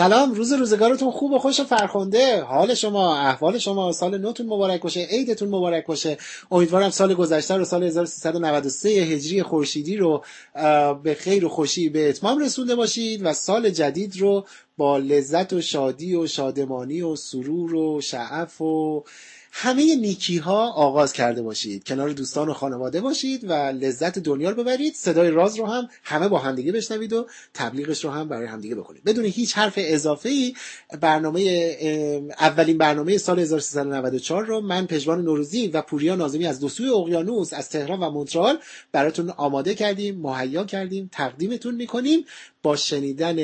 سلام روز روزگارتون خوب و خوش و فرخنده. حال شما احوال شما سال نوتون مبارک باشه عیدتون مبارک باشه. امیدوارم سال گذشته رو سال 1393 هجری خورشیدی رو به خیر و خوشی به اتمام رسونده باشید و سال جدید رو با لذت و شادی و شادمانی و سرور و شعف و همه نیکی ها آغاز کرده باشید. کنار دوستان و خانواده باشید و لذت دنیا رو ببرید. صدای راز رو هم همه با همدیگه بشنوید و تبلیغش رو هم برای همدیگه بکنید. بدون هیچ حرف اضافه ای برنامه اولین برنامه سال 1394 رو من پژمان نوروزی و پوریا نازمی از دو سوی اقیانوس از تهران و مونترال براتون آماده کردیم مهیا کردیم تقدیمتون می‌کنیم. با شنیدن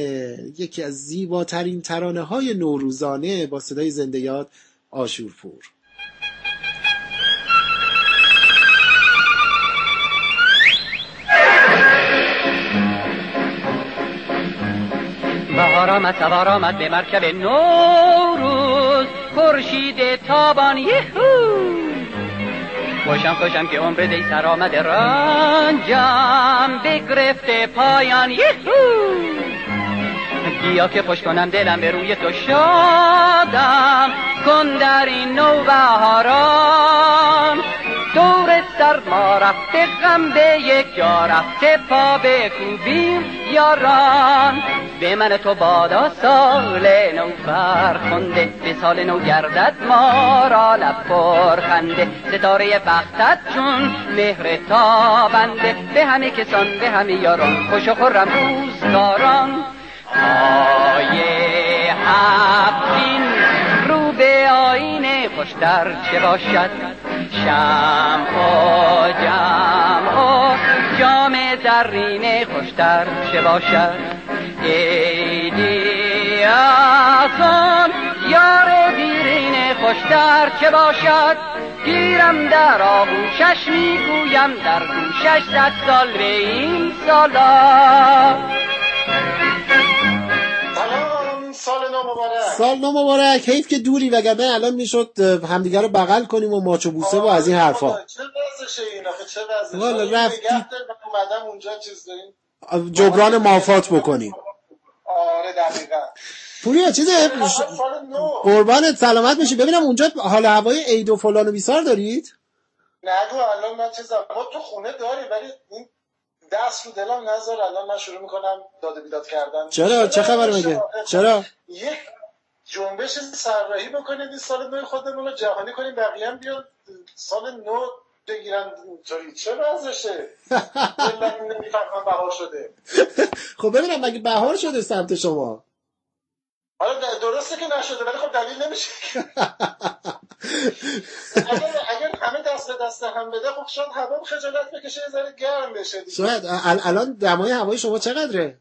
یکی از زیباترین ترانه های نوروزانه با صدای زنده یاد آشورپور. بهار آمد سوار آمد به مرکب نوروز خورشید تابان یهو! خوشم خوشم که عمر دی سر آمده رنجم بگرفته پایان یهو! بیا که خوش کنم دلم به روی تو شادم کن در این نو بهاران. دور سر ما رفته غم به یک جا رفته پا به کوبیم یاران. به من تو بادا سال نو فرخنده به سال نو گردد ما را لب پر خنده ستاره بختت چون مهر تابنده به همه کسان به همه یاران. خوش و خورم روزگاران. پای هفتین رو به آینه خوشتر چه باشد؟ شم و جم و جام زرینه خوشتر چه باشد؟ ایدی آسان یار دیرینه خوشتر چه باشد؟ گیرم در آغوشش می‌گویم در گوشش صد سال به این سالا. مبارک. سال نو مبارک. حیف که دوری وگرنه الان می‌شد همدیگه رو بغل کنیم و ماچو بوسه و از این حرفا. چه وضعشه این آخه؟ چه وضعشه والا اومدم اونجا چیز داریم. جبران مافات بکنیم. آره دقیقا. پوریا چیزه قربانت سلامت بشی. ببینم اونجا حال هوای عید و فلان و بیسار دارید؟ نگو الان من چیزم ما تو خونه داری ولی این دست رو دلم نذار الان من شروع می‌کنم داده بیداد کردن. چرا؟ چه خبر میگه؟ چرا؟ یک جنبش سرراهی بکنید این سال نو خودمون رو جهانی کنیم بقیه هم بیان سال نو بگیرن. اینطوری چه وضعشه؟ نمی‌فهمم بهار شده. خب ببینم مگه بهار شده سمت شما؟ حالا درسته که نشده ولی خب دلیل نمیشه. اگر دست به دست هم بده خب شاید هوا خجالت بکشه یه ذره گرم بشه دیگه. شاید الان دمای هوای شما چقدره؟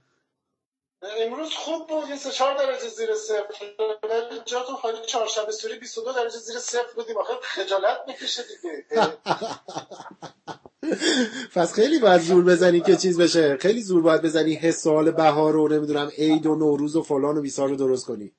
امروز خوب بود یه سه چهار درجه زیر صفر. ولی جاتون خالی چهارشنبه سوری 22 درجه زیر صفر بودیم. آخه خجالت می‌کشه دیگه. پس خیلی باید زور بزنی که چیز بشه. خیلی زور باید بزنی. حس حال بهار رو نمی‌دونم عید و نوروز و فلان و بیسار رو درست کنی.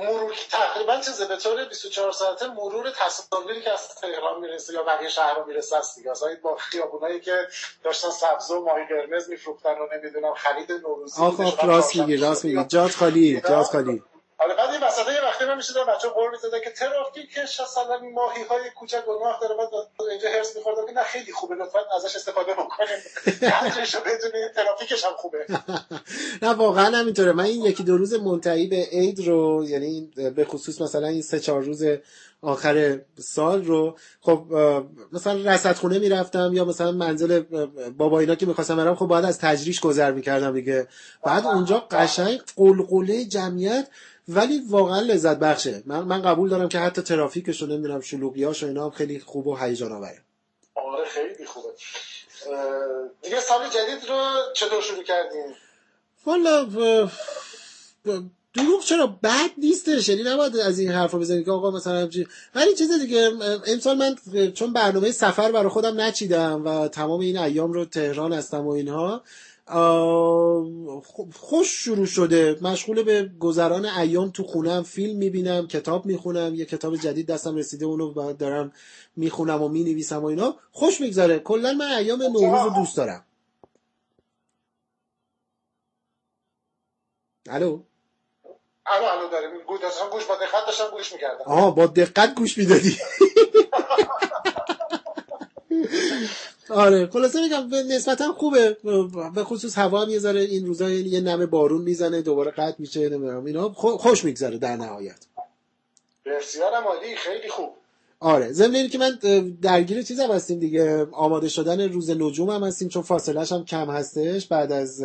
مرور تقریبا چیزه به طور 24 ساعته مرور تصاویری که از تهران می‌رسه یا بقیه شهرها می‌رسه است دیگه. اصلا با خیابونایی که داشتن سبز و ماهی قرمز میفروختن و نمی‌دونم خرید نوروزی آخ آخ راست میگی راست میگی. جات خالی جات خالی. حالا بعد این وسط یه وقتی من می‌شدم بچه قول می‌زدن که ترافیکش اصلا ماهی های کوچک گناه داره بعد اینجا هرس میخوردم که نه خیلی خوبه لطفا ازش استفاده بکنیم. قدرش رو بدونی ترافیکش هم خوبه. نه واقعا همینطوره. من این یکی دو روز منتهی به عید رو یعنی به خصوص مثلا این سه چهار روز آخر سال رو خب مثلا رصدخونه می‌رفتم یا مثلا منزل بابا اینا که می‌خواستم برم خب باید از تجریش گذر می‌کردم دیگه. بعد اونجا قشنگ قلقله جمعیت ولی واقعا لذت بخشه. من, من قبول دارم که حتی ترافیکش رو نمی‌دونم شلوغیاش و اینا هم خیلی خوب و هیجان آوره. آره خیلی خوبه. دیگه سال جدید رو چطور شروع کردیم والا دروغ چرا؟ بد نیستش. یعنی نباید از این حرفا بزنید که آقا مثلا همچین ولی چیز دیگه امسال من چون برنامه سفر برای خودم نچیدم و تمام این ایام رو تهران هستم و اینها خوش شروع شده. مشغول به گذران ایام تو خونم فیلم می‌بینم کتاب می‌خونم. یه کتاب جدید دستم رسیده اونو دارم می‌خونم و می‌نویسم و اینا. خوش میگذره. کلا من ایام نوروز رو دوست دارم. الو؟ الو الو داریم. گوش با دقت داشتم گوش می‌کردم. آها با دقت گوش می‌دادی. آره خلاصه میگم نسبتا خوبه. به خصوص هوا هم یه ذره این روزا یه نمه بارون می‌زنه دوباره قطع میشه نمی‌دونم اینا خو- خوش میگذره در نهایت. بسیار عالی خیلی خوب. آره ضمن اینه که من درگیر چیزم هستیم دیگه آماده شدن روز نجوم هم هستیم چون فاصلهش هم کم هستش بعد از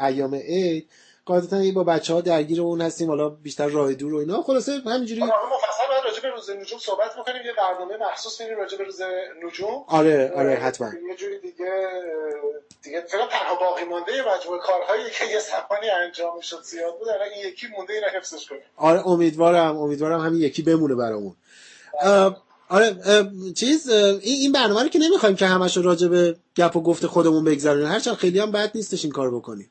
ایام عید. قاعدتا این با بچه ها درگیر اون هستیم حالا بیشتر راه دور و اینا. خلاصه همینجوری مفصل باید راجع به روز نجوم صحبت بکنیم یه برنامه مخصوص میریم راجع به روز نجوم. آره آره حتما. یه جوری دیگه دیگه فقط تنها باقی مونده مجموعه کارهایی که یه زمانی انجام می‌شد زیاد بود الان این یکی مونده اینا حفظش کنیم. آره امیدوارم امیدوارم همین یکی بمونه برامون. اه، آره چیز این برنامه رو که نمی‌خوایم که همش راجع به گپ و گفت خودمون بگذاریم هرچند خیلی هم بد نیستش این کار بکنیم.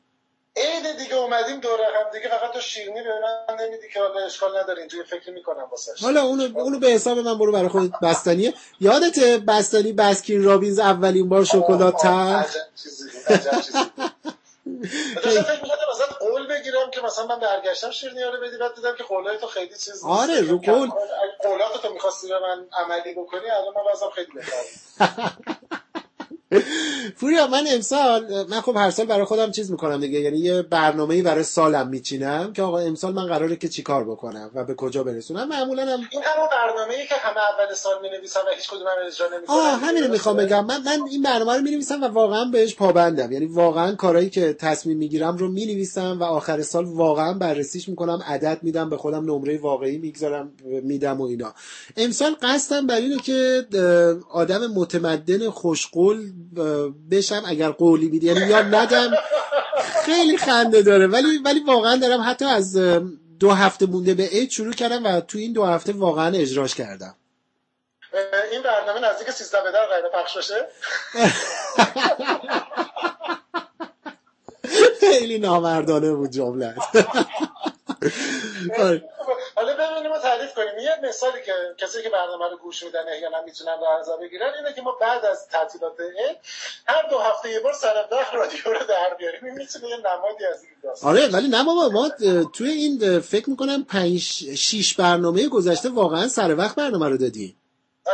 عید اومدیم دور هم دیگه فقط تو شیرینی به من نمیدی که حالا اشکال نداره اینجوری فکر می‌کنم واسش حالا اونو اونو به حساب من برو برای خودت بستنیه. یادت بستنی بسکین رابینز اولین بار شکلات تلخ داشتم فکر می‌کردم ازت قول بگیرم که مثلا من برگشتم شیرینی رو بدی بعد دیدم که قولای تو خیلی چیز. آره، رو قول. قولات تو می‌خواستی به من عملی بکنی الان من وضعم خیلی بهتره. پوریا من امسال من خب هر سال برای خودم چیز می‌کنم دیگه. یعنی یه برنامه‌ای برای سالم میچینم که آقا امسال من قراره که چیکار بکنم و به کجا برسونم. معمولا هم این همون برنامه‌ای که همه اول سال می‌نویسن و هیچ کدوم هم اجرا نمی‌کنن. آه همینو می‌خوام بگم. من من این برنامه رو می‌نویسم و واقعا بهش پابندم. یعنی واقعا کارهایی که تصمیم می‌گیرم رو می‌نویسم و آخر سال واقعا بررسیش می‌کنم عدد میدم به خودم نمره واقعی می‌گذارم میدم و اینا. امسال قصدم بر اینه که آدم متمدن خوشقول بشم اگر قولی میدی. یعنی یا ندم. خیلی خنده داره. ولی ولی واقعا دارم حتی از دو هفته مونده به عید شروع کردم و تو این دو هفته واقعا اجراش کردم. این برنامه نزدیک 13 به در پخش بشه خیلی نامردانه بود جملت آره. حالا ببینیم و تعریف کنیم. یه مثالی که کسی که برنامه رو گوش میدن احیانا می‌تونن در بگیرن اینه که ما بعد از تعطیلات عید هر دو هفته یه بار سر رادیو رو در بیاریم. این می‌تونه یه نمادی از این داستان آره ولی نه بابا ما توی این فکر می‌کنم پنج شیش برنامه گذشته واقعا سر وقت برنامه رو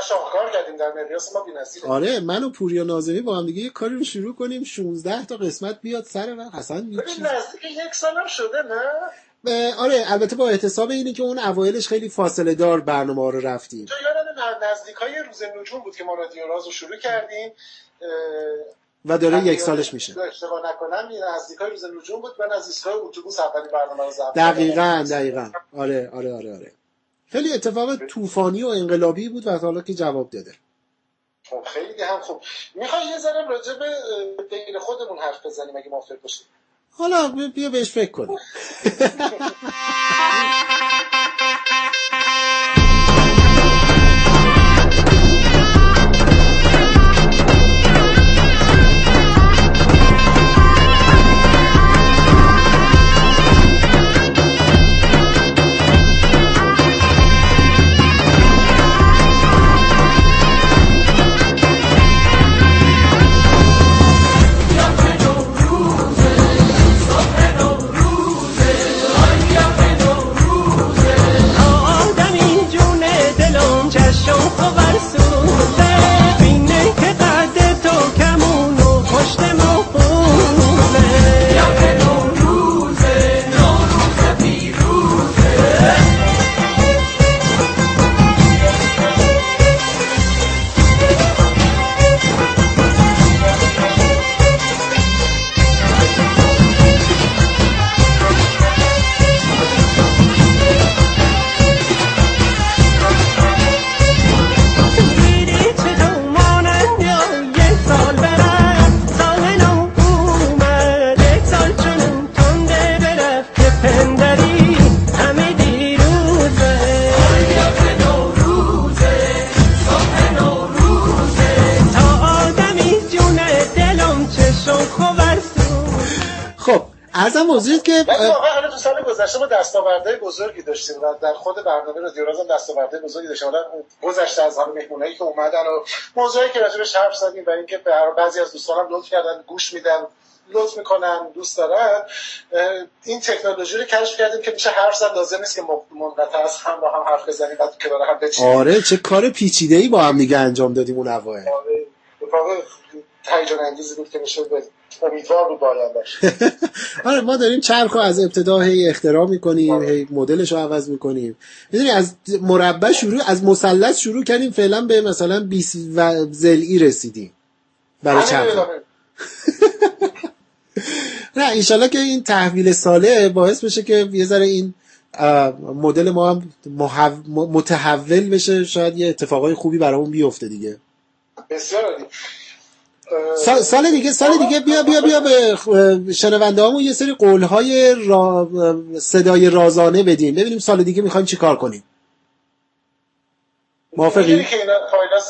شاهکار کردیم در ما بی‌نظیره آره من و پوریا ناظمی با هم دیگه یه کاری رو شروع کنیم. 16 تا قسمت بیاد سر وقت. ببین چیز نزدیک یک سال هم شده نه؟ آره البته با احتساب اینه که اون اوایلش خیلی فاصله دار برنامه ها رو رفتیم. تو یادم نزدیک های روز نجوم بود که ما رادیو راز رو شروع کردیم. و داره یک سالش میشه. اشتباه نکنم این نزدیک های روز نجوم بود و نزدیک های اتوبوس اولین برنامه رو ضبط دقیقا. دقیقا. آره آره آره آره. خیلی اتفاق طوفانی و انقلابی بود و حالا که جواب داده. خب خیلی هم خوب. می‌خوای یه ذره راجع به خودمون حرف بزنیم اگه موافق باشی حالا بیا بهش فکر کنیم. دستاورده بزرگی داشتیم و در خود برنامه رادیو رازم دستاورده بزرگی داشتیم. حالا گذشته از حال مهمونایی که اومدن و موضوعی که راجبش حرف زدیم و اینکه بعضی از دوستانم لطف کردن گوش میدن لطف می‌کنن دوست دارن این تکنولوژی رو کشف کردیم که میشه حرف زد. لازم نیست که منقطع از هم با هم حرف بزنیم بعد که هم بچینیم. آره چه کار پیچیده ای با هم دیگه انجام دادیم اون اوایل. آره، هیجان انگیزی بود که میشه امیدوار بود آیندهش آره ما داریم چرخ رو از ابتدا هی اختراع می‌کنیم هی مدلش رو عوض می‌کنیم. می‌دونی از مربع شروع از مثلث شروع کردیم فعلا به مثلا 20 و ضلعی رسیدیم. برای چرخ. نه انشالله که این تحویل ساله باعث بشه که یه ذره این مدل ما هم محو- متحول بشه. شاید یه اتفاقای خوبی برامون بیفته دیگه. بسیار سال, سال دیگه سال دیگه بیا بیا بیا به شنونده هامون یه سری قولهای را صدای رازانه بدیم ببینیم سال دیگه می‌خوایم چی کار کنیم. موافقی؟ که اینا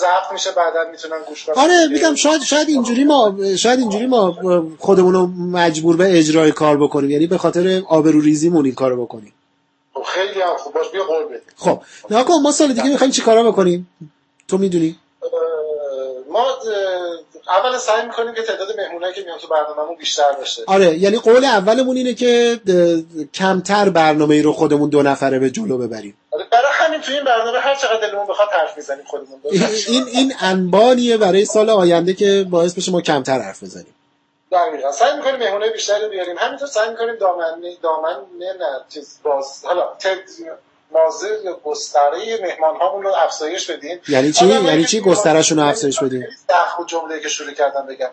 ضبط میشه بعدا می‌تونن گوش کنن. آره میگم شاید شاید اینجوری ما شاید اینجوری ما خودمون رو مجبور به اجرای کار بکنیم. یعنی به خاطر آبروریزیمون این کارو بکنیم. خب خیلی هم خوب. باش بیا قول بدیم. خب نه ما سال دیگه می‌خوایم چی کارا بکنیم؟ تو می‌دونی؟ ما اول سعی می‌کنیم که تعداد مهمونایی که میان تو برنامهمون بیشتر بشه آره یعنی قول اولمون اینه که کمتر برنامه ای رو خودمون دو نفره به جلو ببریم. آره، برای همین تو این برنامه هر چقدر دلمون بخواد حرف می‌زنیم خودمون این این, انبانیه برای سال آینده که باعث بشه ما کمتر حرف بزنیم. دقیقا. سعی می‌کنیم مهمونه بیشتری بیاریم. همینطور سعی می‌کنیم دامن دامن نه نه چیز باز حالا تد مازر یا گستره مهمان هامون رو افزایش بدیم یعنی چی؟ یعنی چی گستره‌شون رو افزایش بدیم؟ خود جمله که شروع کردم بگم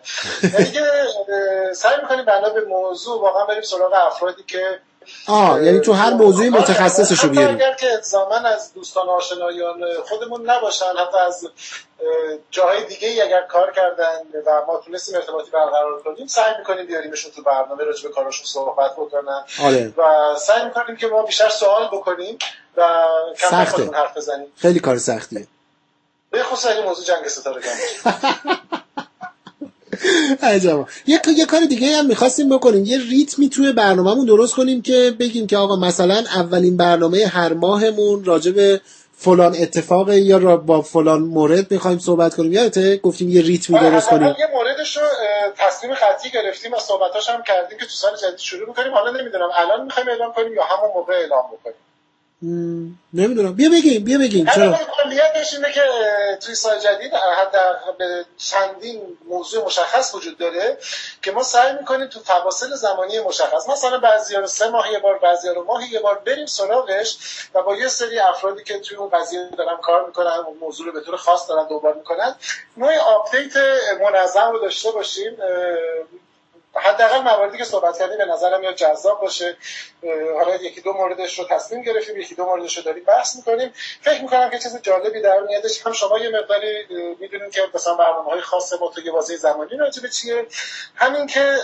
یعنی که اه، سعی می‌کنیم بنا به موضوع واقعا بریم سراغ افرادی که آه یعنی تو هر موضوعی متخصصش رو حتی بیاریم. اگر که الزاما از دوستان آشنایان خودمون نباشن حتی از اه، جاهای دیگه ای اگر کار کردن و ما تونستیم ارتباطی برقرار کنیم سعی می‌کنیم بیاریمشون تو برنامه راجع به کاراشون صحبت بکنن. آره. و سعی می‌کنیم که ما بیشتر سوال بکنیم و. خودمون حرف بزنیم. خیلی کار سختیه. به خصوص اگه موضوع جنگ ستاره کم عجبا یه یه کار دیگه هم می‌خواستیم بکنیم. یه ریتمی توی برنامهمون درست کنیم که بگیم که آقا مثلا اولین برنامه هر ماهمون راجع به فلان اتفاق یا را با فلان مورد می‌خوایم صحبت کنیم. یادته گفتیم یه ریتمی درست کنیم. یه موردش رو تصمیم قطعی گرفتیم و صحبتاش هم کردیم که تو سال جدید شروع می‌کنیم. حالا نمی‌دونم الان می‌خوایم اعلام کنیم یا همون موقع اعلام بکنیم. نمی‌دونم. بیا بگیم بیا بگیم. چرا؟ کلیتش اینه که توی سال جدید به چندین موضوع مشخص وجود داره که ما سعی می‌کنیم تو فواصل زمانی مشخص مثلا بعضی رو سه ماه یه بار بعضی رو ماهی یه بار بریم سراغش و با یه سری افرادی که توی اون قضیه دارن کار می‌کنن اون موضوع رو به طور خاص دارن دنبال می‌کنن نوع update منظم رو داشته باشیم. حداقل مواردی که صحبت کردیم به نظرم یا جذاب باشه. حالا یکی دو موردش رو تصمیم گرفتیم یکی دو موردش رو داریم بحث می‌کنیم. فکر می‌کنم که چیز جالبی در میادش هم شما یه مقداری اه، می‌دونین که مثلا برنامه های خاص ما تو یه بازه زمانی راجع به چیه. همین که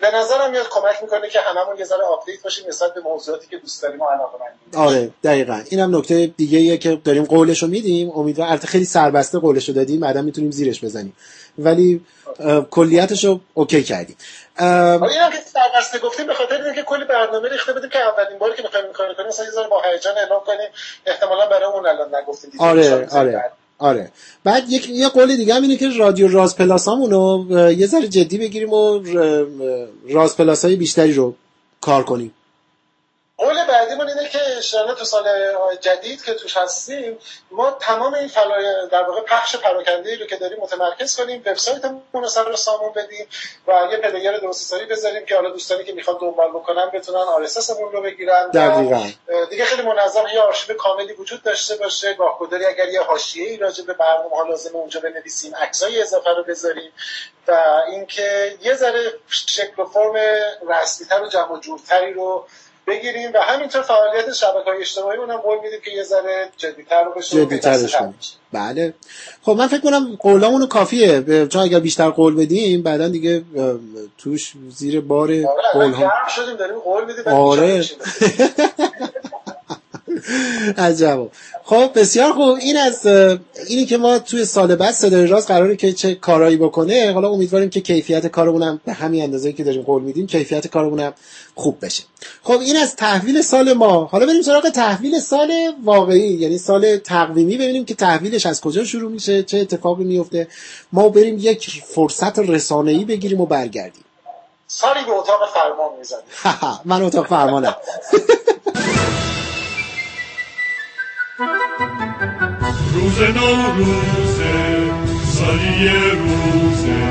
به نظرم میاد کمک می‌کنه که هممون یه ذره update باشیم نسبت به موضوعاتی که دوست داریم و علاقه‌مندیم آره دقیقا. اینم نکته دیگه که داریم قولشو میدیم. امیدوارم البته خیلی سربسته قولشو دادیم. بعدا می‌تونیم زیرش بزنیم. ولی اه، کلیتشو OK کردیم. حالا اینم که سربسته گفتیم به خاطر اینکه کلی برنامه ریخته بودیم که اولین باری که می‌خوایم این کارو کنیم مثلا یه با هیجان اعلام کنیم. احتمالا برای اون الان نگفتیم آره آره. آره. بعد یک یه قول دیگه هم اینه که رادیو راز Plus امونو اه، یه ذره جدی بگیریم و راز Plus های بیشتری رو کار کنیم. قول بعدیمون اینه که انشاءالله تو سال جدید که توش هستیم ما تمام این فایلای در واقع پخش پراکنده رو که داریم متمرکز کنیم وبسایتمون رو سر سامون بدیم و یه player درست حسابی بذاریم که حالا دوستانی که می‌خوان دنبال بکنن بتونن RSS مون رو بگیرن دقیقاً. دیگه خیلی منظم یه آرشیو کاملی وجود داشته باشه گاه گداری اگر یه حاشیه‌ای راجع به برنامه ها لازمه اونجا بنویسیم عکسای اضافه رو بذاریم و اینکه یه ذره شکل و فرم رسمیتر و جمع جورتری رو بگیریم و همینطور فعالیت شبکه های اجتماعی اونم قول میدیم که یه ذره جدیتر رو بشه جدیترش کنیم بشه. بله. خب من فکر کنم قولامونو کافیه. چون اگر بیشتر قول بدیم بعدا دیگه توش زیر بار آره قول ها شدیم داریم قول میدیم آره. عجب خب بسیار خوب. این از اینی که ما توی سال بعد صدای راست قراره که چه کارایی بکنه حالا امیدواریم که کیفیت کارمون به همین اندازه که داریم قول میدیم کیفیت کارمون خوب بشه. خب این از تحویل سال ما. حالا بریم سراغ تحویل سال واقعی یعنی سال تقویمی. ببینیم که تحویلش از کجا شروع میشه چه اتفاقی میفته. ما بریم یک فرصت رسانه‌ای بگیریم و برگردیم. سالی به اتاق فرمان می‌زنیم. من اتاق فرمانم. روز نوروزه سالی روزه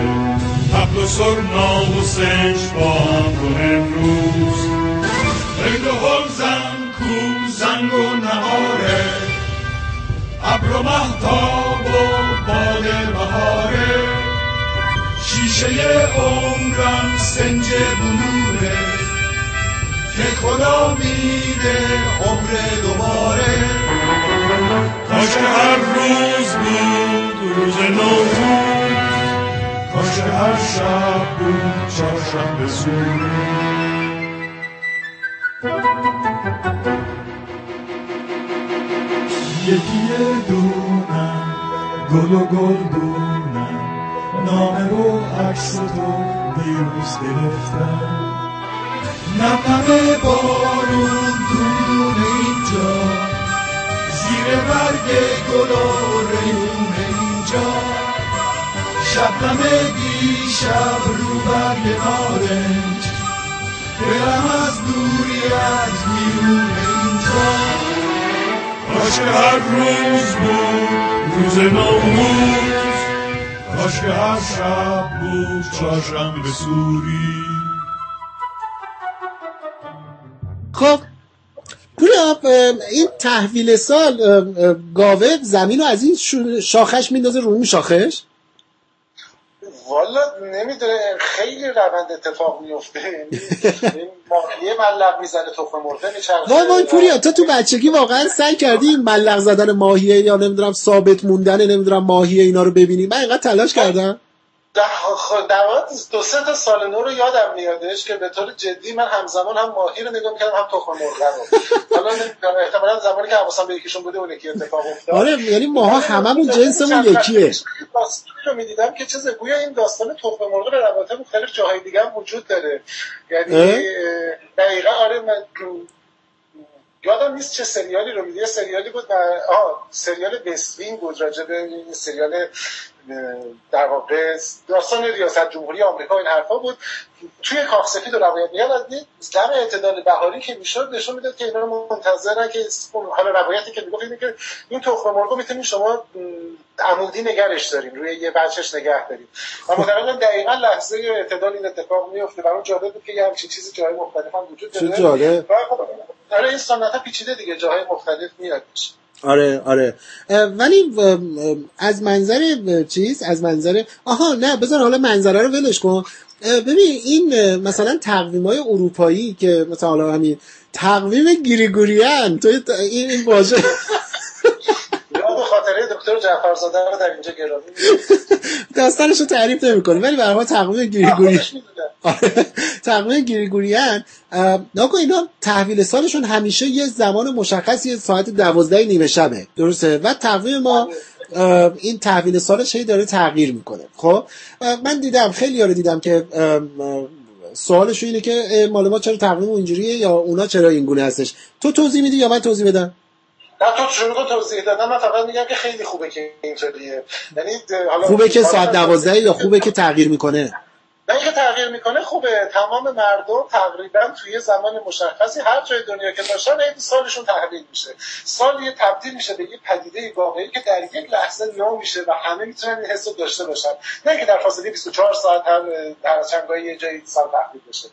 تبل و سرنا و سنج با هم رو امروز عید و حلزن کو زنگ و نهاره ابر و محتاب و باد بهاره شیشه عمرم سنج بلوره که خدا میده عمر دوباره کاش که هر روز بود روز نوروز کاش که هر شب بود چهارشنبه سوری یکی دونم گل و گل دونم نامه و عکس تو دیروز گرفتم. نم نم بارون دون اینجا. زیر برگ گل و ریون اینجا. شبنم دیشب رو برگ نارنج برم از دوریت بیرون اینجا. کاش هر روز بود روز نوروز کاش که هر شب بود چهارشنبه سوری. خب این تحویل سال گاوه زمین رو از این شاخش میندازه روی شاخش والا نمی‌دونه خیلی روند اتفاق میفته این ماهیه ملق می‌زنه تخم مرغ میچرخه. وای وای پوریا تو تو بچگی واقعا سعی کردی این ملق زدن ماهیه یا نمی‌دونم ثابت موندن نمی‌دونم ماهیه اینا رو ببینی؟ من اینقدر تلاش کردم. دو سه تا سال نو رو یادم میادش که به طور جدی من همزمان هم ماهی رو نگاه می‌کردم هم تخم مرغ رو. حالا احتمالا زمانی که حواسم به یکیشون بوده اون یکی اتفاق افتاد. آره یعنی ماها هممون جنسمون یکیه. رو می‌دیدم که چیز گویا این داستان تخم مرغ به روابط مختلف جاهای دیگه هم وجود داره. یعنی دقیقا آره من یادم نیست چه سریالی رو می‌دید سریالی بود آه سریال بسوین بود راجع به این سریال در واقع داستان ریاست جمهوری آمریکا این حرفا بود. توی کاخ سفید رو روایت میگن از زم اعتدال بهاری که می‌شد نشون می‌داد که اینا منتظرن که حالا روایتی که می‌گفت اینه که این تخم مرغ می‌تونید شما عمودی نگرش داریم روی یه بچش نگه داریم و معتقدم دقیقا لحظه اعتدال این اتفاق میفته برای جالب بود که یه همچین چیزی جای مختلف هم وجود داره. جالب. آره این سنت پیچیده دیگه جاهای مختلف میادش آره آره. ولی از منظر چیز از منظر آها نه بذار حالا منظره رو ولش کن. ببین این مثلا تقویم های اروپایی که مثلا حالا همین تقویم گریگوریان تو این واژه دکتر جعفرزاده رو در اینجا گرامی داستانش رو تعریف نمی‌کنه ولی به تقویم گریگوریان تقویم گریگوریان ناکن اینا تحویل سالشون همیشه یه زمان مشخصی ساعت دوازده نیمه شبه. درسته؟ و تقویم ما این تحویل سالش هی داره تغییر می‌کنه. خب؟ من دیدم خیلی رو دیدم که سوالش اینه که مال ما چرا تقویم اینجوریه یا اونا چرا این گونه هستش؟ تو توضیح میدی یا من توضیح بدم؟ نه تو شروع توضیح دادم. من فقط میگم که خیلی خوبه که اینطوریه یعنی خوبه که ساعت دوازده یا خوبه که تغییر می‌کنه؟ نه اینکه تغییر می‌کنه خوبه. تمام مردم تقریبا توی زمان مشخصی هر جای دنیا که باشن عید سالشون تحویل میشه. سال یه تبدیل میشه به یه پدیده واقعی که در یک لحظه نو میشه و همه می‌تونن این حس داشته باشن. نه اینکه در فاصله 24 ساعت هم در چنگای یه جایی سال تحویل بشه.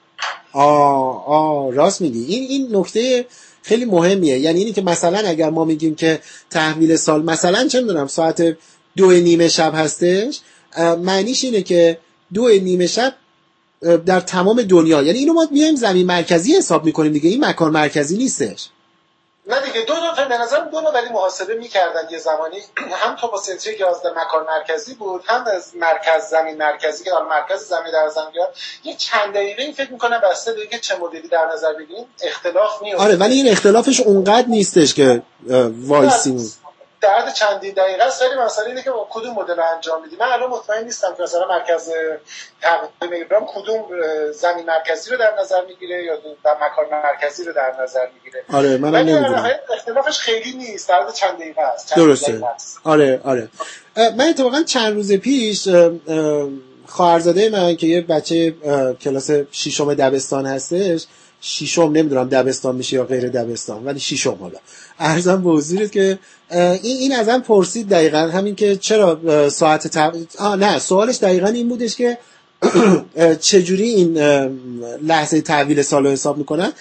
آه آه راست میگی. این این نکته خیلی مهمیه. یعنی اینی که مثلا اگر ما میگیم که تحویل سال مثلا چه می‌دونم ساعت دو نیمه شب هستش معنیش اینه که دو نیمه شب در تمام دنیا یعنی اینو ما میایم زمین مرکزی حساب می‌کنیم دیگه. این مکان مرکزی نیستش. نه دیگه دو نوع به نظر دو نوع ولی محاسبه می‌کردن یه زمانی. هم توپوسنتری که از مکان مرکزی بود هم از مرکز زمین مرکزی که در مرکز زمین در زمین یه چند دقیقه این فکر می‌کنم بسته به که چه مدلی در نظر بگیریم اختلاف میاد آره ولی این اختلافش اونقدر نیستش که وایسیم. در چندین دقیقه است ولی مسئله اینه که با کدوم مدل انجام میدیم. من الان مطمئن نیستم که مثلا مرکز تقویم ابراهیم کدوم زمین مرکزی رو در نظر می‌گیره یا در مکان مرکزی رو در نظر می‌گیره. آره من نمی‌دونم. اختلافش خیلی نیست در چند دقیقه است درسته. آره آره. من اتفاقا چند روز پیش خواهرزاده من که یه بچه کلاس ششم دبستان هستش ششم نمی‌دونم دبستان میشه یا غیر دبستان ولی ششم حالا. ارزم به حضورت که این این ازم پرسید دقیقا همین که چرا ساعت تب... آه نه سوالش دقیقا این بودش که چجوری این لحظه تحویل سال رو حساب می‌کنن؟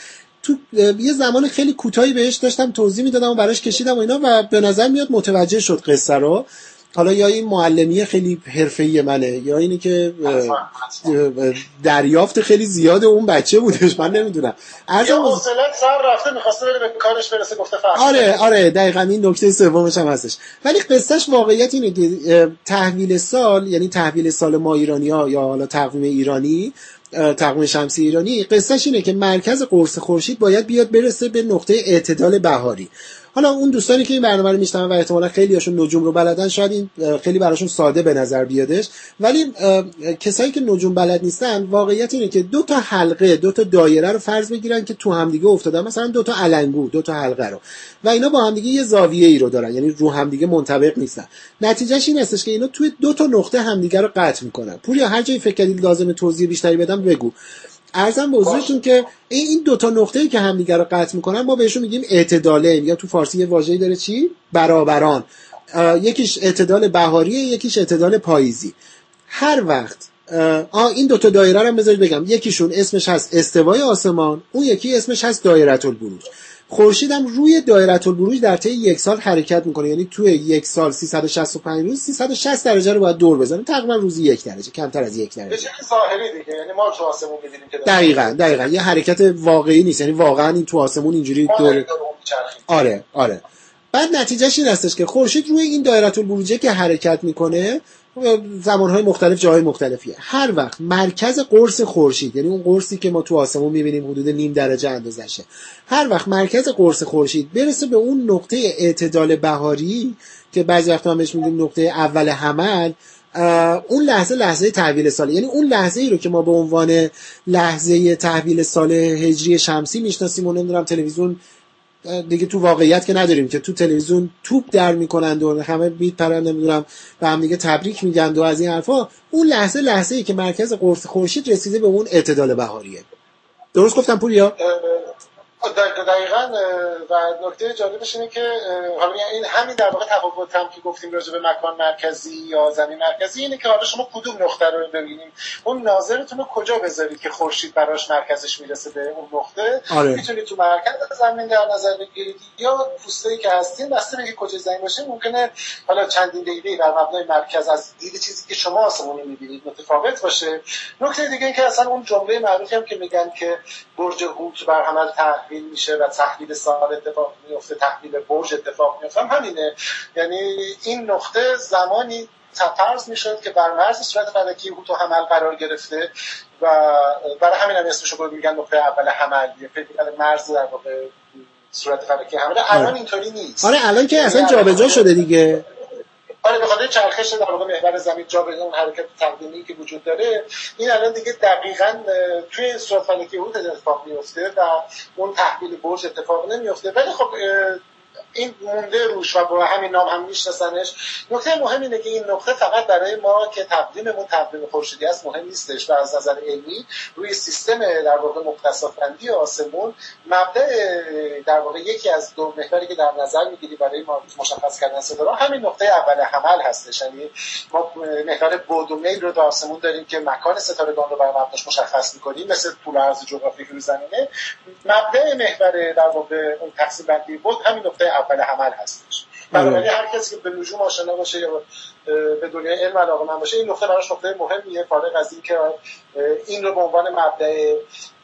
تو یه زمان خیلی کوتاهی بهش داشتم توضیح می‌دادم و براش کشیدم و اینا و به نظر میاد متوجه شد قصه رو. حالا یا این معلمی خیلی حرفه‌ای منه یا اینی که دریافت خیلی زیاد اون بچه بودش من نمی‌دونم. ارزم سر رفته می‌خواسته بره به کارش برسه گفته آره آره دقیقا این نکته سومش هم هستش. ولی قصهش واقعیت اینه که تحویل سال یعنی تحویل سال ما ایرانی ها یا حالا تقویم ایرانی تقویم شمسی ایرانی قصهش اینه که مرکز قرص خورشید باید بیاد برسه به نقطه اعتدال بهاری. حالا اون دوستانی که این برنامه رو میشنون و احتمالا خیلی هاشون نجوم رو بلدن شاید این خیلی براشون ساده به نظر بیادش. ولی کسایی که نجوم بلد نیستن واقعیت اینه که دو تا حلقه دو تا دایره رو فرض بگیرن که تو همدیگه افتادن. مثلا دو تا علنگو دو تا حلقه رو. و اینا با همدیگه یه زاویه ای رو دارن یعنی رو همدیگه منطبق نیستن. نتیجهش این هستش که اینا توی دو تا نقطه همدیگه رو قطع می‌کنن. پوریا هر جایی فکر کردید لازم توضیح بیشتری بدم بگو. ارزم به حضورتون که این دو تا نقطه‌ای که همدیگه رو قطع می‌کنن ما بهشون میگیم اعتداله. یا تو فارسی یه واژه‌ای داره چی؟ برابران. یکیش اعتدال بهاریه یکیش اعتدال پاییزی. هر وقت آ این دو تا دایره رو بذارید بگم. یکیشون اسمش هست استوای آسمان اون یکی اسمش هست دایره البروج خورشید هم روی دایره البروج در طی یک سال حرکت می‌کنه. یعنی توی یک سال 365 روز 360 درجه رو باید دور بزنه. تقریبا روزی یک درجه کمتر از یک درجه. ظاهری دیگه. یعنی ما تو آسمون می‌بینیم که دقیقاً دقیقاً. یه حرکت واقعی نیست. یعنی واقعا این تو آسمون اینجوری دور آره آره. بعد نتیجهش این هستش که خورشید روی این دایره البروجه که حرکت می‌کنه زمانهای مختلف جاهای مختلفیه. هر وقت مرکز قرص خورشید یعنی اون قرصی که ما تو آسمون می‌بینیم حدود نیم درجه اندازشه. هر وقت مرکز قرص خورشید برسه به اون نقطه اعتدال بهاری که بعضی وقتا هم بهش میگیم نقطه اول حمل اون لحظه لحظه تحویل سال یعنی اون لحظه ای رو که ما به عنوان لحظه تحویل سال هجری شمسی می‌شناسیم و نمی‌دونم تلویزیون دیگه تو واقعیت که نداریم که تو تلویزیون توپ در می‌کنند و همه بیت پرن نمی‌دونم و هم دیگه تبریک میگند و از این حرفا اون لحظه لحظه ای که مرکز قرص خورشید رسیده به اون اعتدال بهاریه. درست گفتم پوریا؟ دقیقا و نکته جالبش اینه که حالا این همین در واقع تفاوت هم که گفتیم راجع به مکان مرکزی یا زمین مرکزی اینه که حالا شما کدوم نقطه رو ببینیم. اون ناظرتون رو کجا بذارید که خورشید براش مرکزش می‌رسه به اون نقطه؟ آره. می‌تونید تو مرکز زمین در نظر بگیرید یا پوسته که هستین بسته به کجا زمین باشه ممکنه حالا چندین دقیقه بر مبنای مرکز از دید چیزی که شما آسمونی می‌بینید متفاوت باشه. نکته دیگه این که اصلا اون جمله معروفی هم که میگن که برج هوت بر حمل تحویل میشه و تحویل سال اتفاق میفته تحویل برج اتفاق میفته. هم همینه. یعنی این نقطه زمانی فرض می‌شد که بر مرز صورت فلکی هوت و حمل قرار گرفته و برای همین هم اسمش رو میگن نقطه اول حمل مرز در واقع صورت فلکی حمل الان آره. اینطوری نیست. آره الان که اصلا جابجا شده دیگه. آره به خاطر چرخش در واقع محور زمین جا اون حرکت تقدیمی که وجود داره این الان دیگه دقیقا توی فلکی هوت اتفاق میفته و اون تحویل برج اتفاق نمیفته ولی خب این مونده روش و با همین نام هم میشناسنش. نکته مهم اینه که این نقطه فقط برای ما که تقویممون تقویم خورشیدی است مهم نیستش. و از نظر علمی روی سیستم در واقع مختصاتبندی آسمون مبدع در واقع یکی از دو محوری که در نظر می‌گیری برای ما مشخص کردن ستاره همین نقطه اول حمل هستش. یعنی ما محور بود و میل رو در آسمون داریم که مکان ستارگان رو بر مبناش مشخص می‌کنیم مثل طول عرض جغرافیایی رو زمینه مبدع محور در واقع اون تقسیم بندی بود همین نقطه عمل هستش. بنابراین هر کسی که به نجوم آشنا باشه یا به دنیای علم علاقه من باشه این نقطه براش نقطه مهمیه. فارغ از اینکه این رو به عنوان مبدع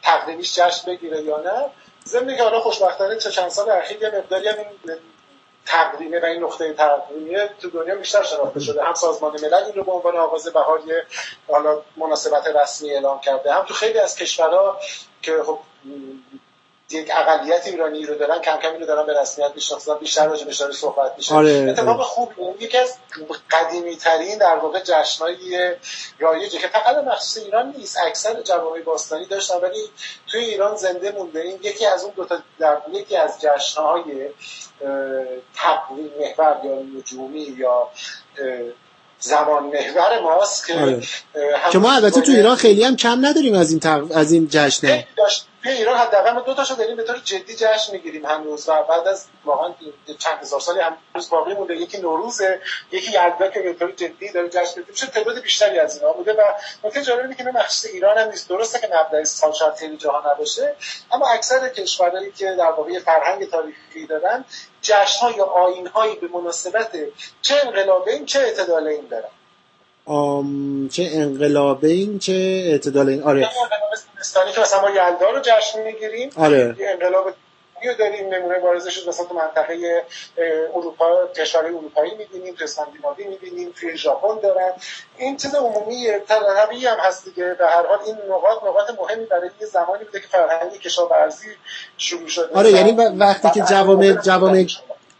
تقریمیش جشن بگیره یا نه ضمن که حالا خوشبختانه چه چند سال اخیر یه مقداری هم این تقویمه و این نقطه تقویمیه تو دنیا بیشتر شناخته شده. هم سازمان ملل این رو به عنوان آغاز بهار حالا مناسبت رسمی اعلام کرده. هم تو خیلی از کشورها که خب یک اقلیت ایرانی رو دارن کم کم رو دارن به رسمیت می‌شناسن بیشتر راجع بهش داره صحبت میشه آره، اتفاق. خوب یکی از قدیمی ترین در واقع جشنهای رایجه که فقط مخصوص ایران نیست اکثر جوامع باستانی داشتن ولی توی ایران زنده مونده این یکی از اون دو تا در یکی از جشنهای تقویم محور یا نجومی یا زمان محور ماست که آره. که ما البته تو ایران خیلی هم کم نداریم از این تق... از این جشنه داشت توی ایران حداقل ما دو تاشو داریم به طور جدی جشن می‌گیریم هنوز و بعد از واقعا چند هزار سالی هنوز باقی مونده. یکی نوروزه یکی یلدا که به طور جدی داره جشن گرفته میشه تعداد بیشتری از اینا بوده و نکته جالب اینه که مخصوص ایران هم نیست. درسته که مبدأ سال شاید خیلی جاها نباشه اما اکثر کشورهایی که در واقع فرهنگ تاریخی دارن جشن یا آیین هایی به مناسبت چه انقلابین چه اعتدالین دارن. آم... چه انقلابین چه اعتدال این. آره. یعنی انقلاب که مثلا ما یلدا رو جشن می‌گیریم. آره. انقلاب رو داریم نمونه بارزش شد مثلا تو منطقه اروپا کشور اروپایی می‌بینیم تو اسکاندیناوی می‌بینیم توی ژاپن دارن. این چیز عمومی طبیعی هم هست دیگه. به هر حال این نقاط نقاط مهمی برای یه زمانی بوده که فرهنگ کشاورزی شروع شده. آره یعنی وقتی که جوامع جوامع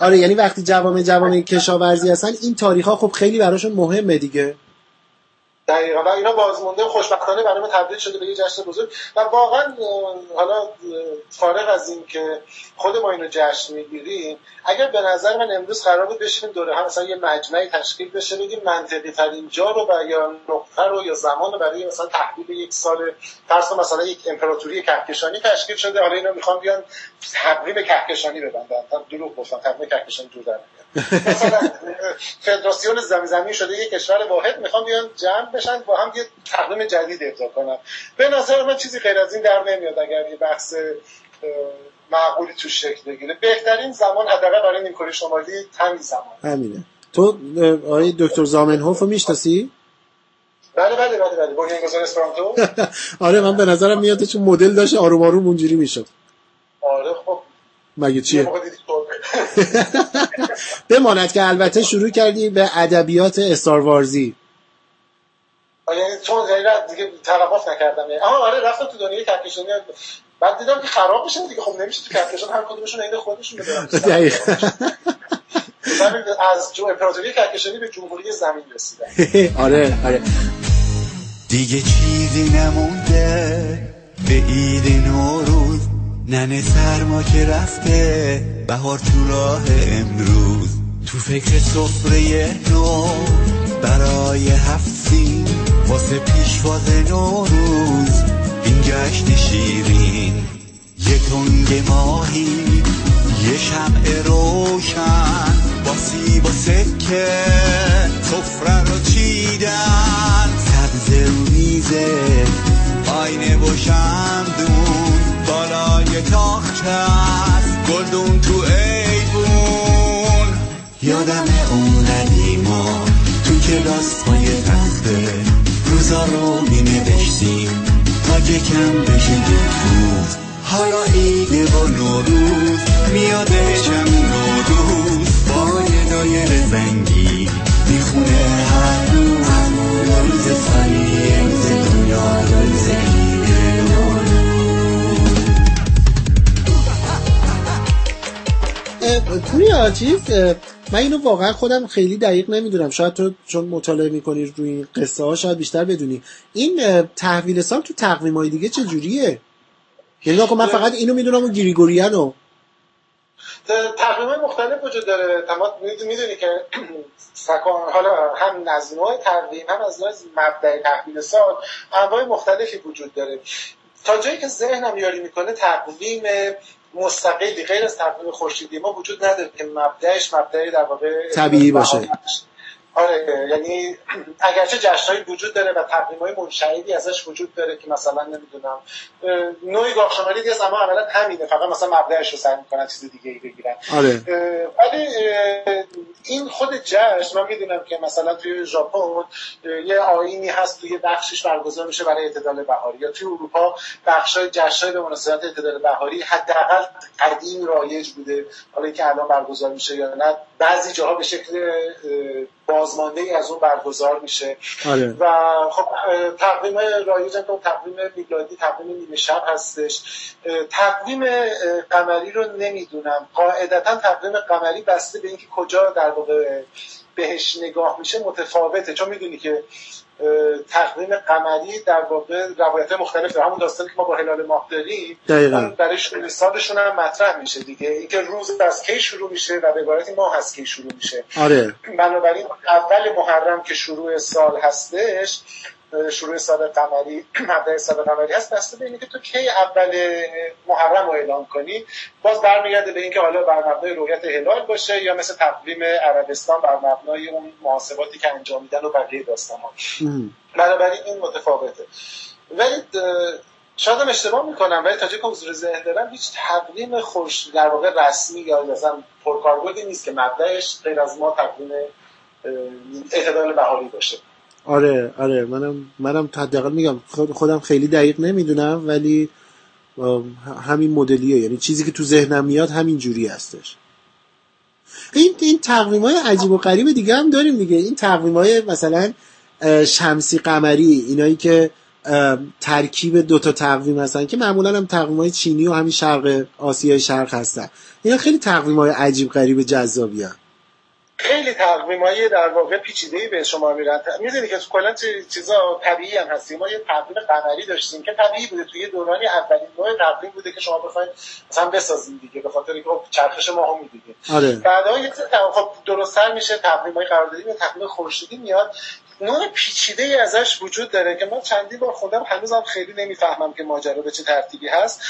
آره یعنی وقتی جوامع جوامع کشاورزی هستن این تاریخ ها خب خیلی براشون مهمه دیگه. دقیقا. و اینا بازمونده خوشبختانه برای ما تبدیل شده به یه جشن بزرگ. و واقعا حالا فارغ از این که خود ما اینو جشن می‌گیریم اگر به نظر من امروز قرار بود بشینیم دوره هم مثلا یه مجمعی تشکیل بشه بگیم منطقی ترین جا رو یا نقطه رو یا زمان رو برای مثلا تحویل یک سال فرض مثلا یک امپراتوری کهکشانی تشکیل شده. حالا اینا می‌خوان بیان تقویم کهکشانی ببندن. دروغ گفتم تقویم کهکشانی دور در فدراسیون زمین زمین شده یک کشور واحد می‌خوان بیان جمع بشن با هم یه تقویم جدید ابدا کنن. به نظر من چیزی غیر از این در نمیاد اگر یه بحث معقولی توش شکل بگیره. بهترین زمان حداقل برای نیمکره شمالی همین زمان. همینه. تو آقای دکتر زامنهوف رو می‌شناسی؟ بله بله بله بله. بنیانگذار اسپرانتو. آره من به نظرم میاد چون مدل داشت آروم آروم اونجوری می‌شد. آره خب. مگه یه چیه تو بماند که البته شروع کردی به ادبیات استاروارزی آره، یعنی چون غیر دیگه توقف نکردم. یعنی اما آره رفتم تو دنیای کهکشانی. بعد دیدم که خراب میشه دیگه. خب نمیشه تو کهکشان. هر کدومشون عین خودشون بدارن دقیقاً. از جو امپراتوری کهکشانی به جمهوری زمین رسیدن آره آره. دیگه چیزی نمونده. به نوروز ننه سرما که رفته بهار تو راه امروز. تو فکر سفره نو برای هفت سین واسه پیشواز نوروز. این جشن شیرین یه تنگ ماهی یه شمع روشن. با سیب و سکه سفره رو چیدن. سبز رو میزه آینه و شمدون. بالای تاخچه است. گلدون تو ایوون. یادم اون قدیما تو کلاس های تخته روزا رو می نوشتیم. تا یکم بشه روز. حالا عید و نوروز. میادشم نوروز. با یه دایر زنگی می‌خونه هر روز روز سالی امز دنیا روز پوریا چیز من اینو واقعا خودم خیلی دقیق نمی‌دونم. شاید تو چون مطالعه می‌کنی روی این قصه ها شاید بیشتر بدونی. این تحویل سال تو تقویم های دیگه چه جوریه یعنی من فقط اینو می‌دونم و گریگوریانو. تقویم های مختلف وجود داره. تمام می‌دونی که سکان حالا هم از نوع تقویم هم از نوع مبدع تحویل سال انواع مختلفی وجود داره. تا جایی که ذهنم یاری می‌کنه تقویم مستقلی غیر از تقویم خورشیدی ما وجود نداره که مبدعش مبدع در واقع طبیعی باشه. آره یعنی اگرچه جشنهایی وجود داره و تقویم های منشعبی ازش وجود داره که مثلا نمی‌دونم نوعی گاهشماری دیگه اما عملا همینه فقط مثلا مبدأش رو سعی می‌کنن چیز دیگه ای بگیرن. آره. ولی این خود جشن من می‌دونم که مثلا توی ژاپن یه آینی هست توی بخشش برگزار میشه برای اعتدال بهاری یا توی اروپا بخشای جشنهای به مناسبت اعتدال بهاری حداقل قدیم رایج بوده حالا اینکه الان برگزار میشه یا نه بعضی جاها به شکل بازمانده ای از اون برگزار میشه. آره. و خب تقویم رایج هم تقویم میلادی تقویم نیمه شب هستش. تقویم قمری رو نمی‌دونم. قاعدتا تقویم قمری بسته به اینکه کجا در واقع بهش نگاه میشه متفاوته. چون می‌دونی که تقویم قمری در واقع روایت مختلف داره. همون داستانی که ما با هلال ماه داریم برای شروع سالشون هم مطرح میشه دیگه. اینکه روز از کی شروع میشه و به عبارتی ماه از کی شروع میشه. آره. بنابراین اول محرم که شروع سال هستش شروع سال قمری مبدأ سال قمری هست. بسته به اینه که تو کی اول محرم رو اعلام کنی باز برمیگرده به اینکه حالا بر مبنای رویت هلال باشه یا مثل تقویم عربستان بر مبنای اون محاسباتی که انجام میدن و بقیه داستان ها. بنابراین این متفاوته. ولی شاید هم اشتباه می‌کنم ولی تا که حضور ذهن دارم هیچ تقویم خوش در واقع رسمی یا مثلا پرکاربردی نیست که مبدأش غیر از ما تقویم اعتدال بهاری باشه. آره آره منم منم حداقل میگم خود خودم خیلی دقیق نمی‌دونم ولی همین مدلیه. یعنی چیزی که تو ذهنم میاد همین جوری هستش. این این تقویم های عجیب و غریب دیگه هم داریم دیگه. این تقویم های مثلا شمسی قمری اینایی که ترکیب دوتا تقویم هستن که معمولا هم تقویم های چینی و همین شرق آسیای شرق هستن. اینا خیلی تقویم های عجیب غریب جذابی خیلی تقویم های در واقع پیچیده به شما میرن. می‌دونی که کلا چیزا طبیعی هم هستیم. ما یه تقویم قمری داشتیم که طبیعی بوده. توی دورانی اولین نوع تقویم بوده که شما بخواید مثلا بسازین دیگه به خاطر اینکه خب چرخش ماه می‌دیدیم آره. بعدا یه خب درستتر میشه تقویم های قراردادی به تقویم خورشیدی میاد. نوع پیچیده ای ازش وجود داره که من چندی بار خوندم هنوزم خیلی نمی‌فهمم که ماجرا به چه ترتیبی هست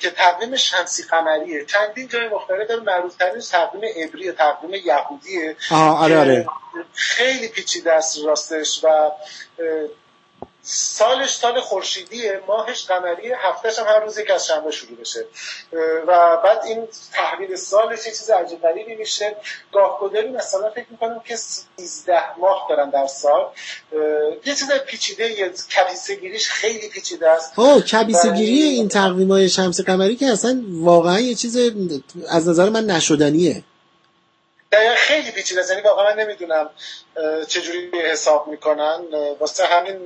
که تقویم شمسی قمریه. چندین جای مختلف داره معروف ترینش تقویم عبری تقویم یهودیه آره آره. خیلی پیچیده است راستش و سالش سال خورشیدیه ماهش قمری هفتهش هم هر روز یک از شنبه شروع بشه. و بعد این تحویل سالش یه چیز عجیب غریبی میشه. گاه گداری مثلا فکر می‌کنم که 13 ماه دارن در سال. یه چیز پیچیده یه کبیسه گیریش خیلی پیچیده است. او کبیسگیری این تقویم های شمس قمری که اصلا واقعا یه چیز از نظر من نشدنیه. دقیقا خیلی پیچیده است. یعنی واقعا من نمی‌دونم چجوری حساب می‌کنن. واسه همین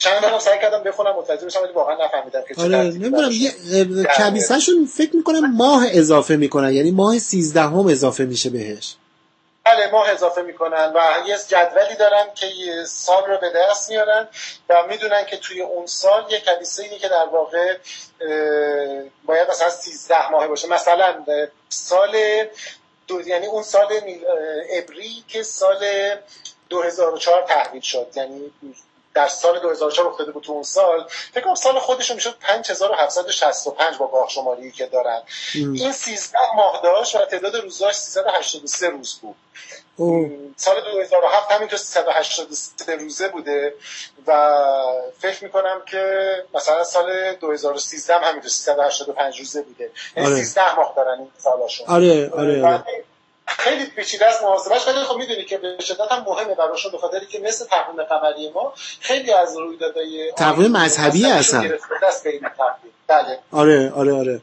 چند بارم سعی کردم بخونم متوجه بشم ولی واقعا نفهمیدم که آره نمی‌دونم یه کبیسهشون فکر می‌کنم ماه اضافه می‌کنن یعنی ماه سیزدهم اضافه میشه بهش. بله ماه اضافه می‌کنن و یه جدولی دارن که یه سال رو به دست میارن و می‌دونن که توی اون سال یه کلیسه اینه که در واقع باید مثلا 13 ماهه باشه. مثلا سال دو یعنی اون سال عبری که سال 2004 تحویل شد. یعنی در سال 2004 افتاده بود تو اون سال فکر کنم سال خودشون می‌شد 5765 با گاه شماری که دارن. این 13 ماه داشت و تعداد روزاش 383 روز بود. او. سال 2007 همینطور 383 روزه بوده و فکر می‌کنم که مثلا سال 2013 هم همینطور 385 روزه بوده. یعنی آره. 13 ماه دارن این سالاشون. آره آره آره. خیلی پیچیده است محاسبش ولی خب می‌دونی که به شدت هم مهمه براشون به که مثل تقویم قمری ما خیلی از رویدادهای تقویم مذهبی هستن. بله. آره آره آره.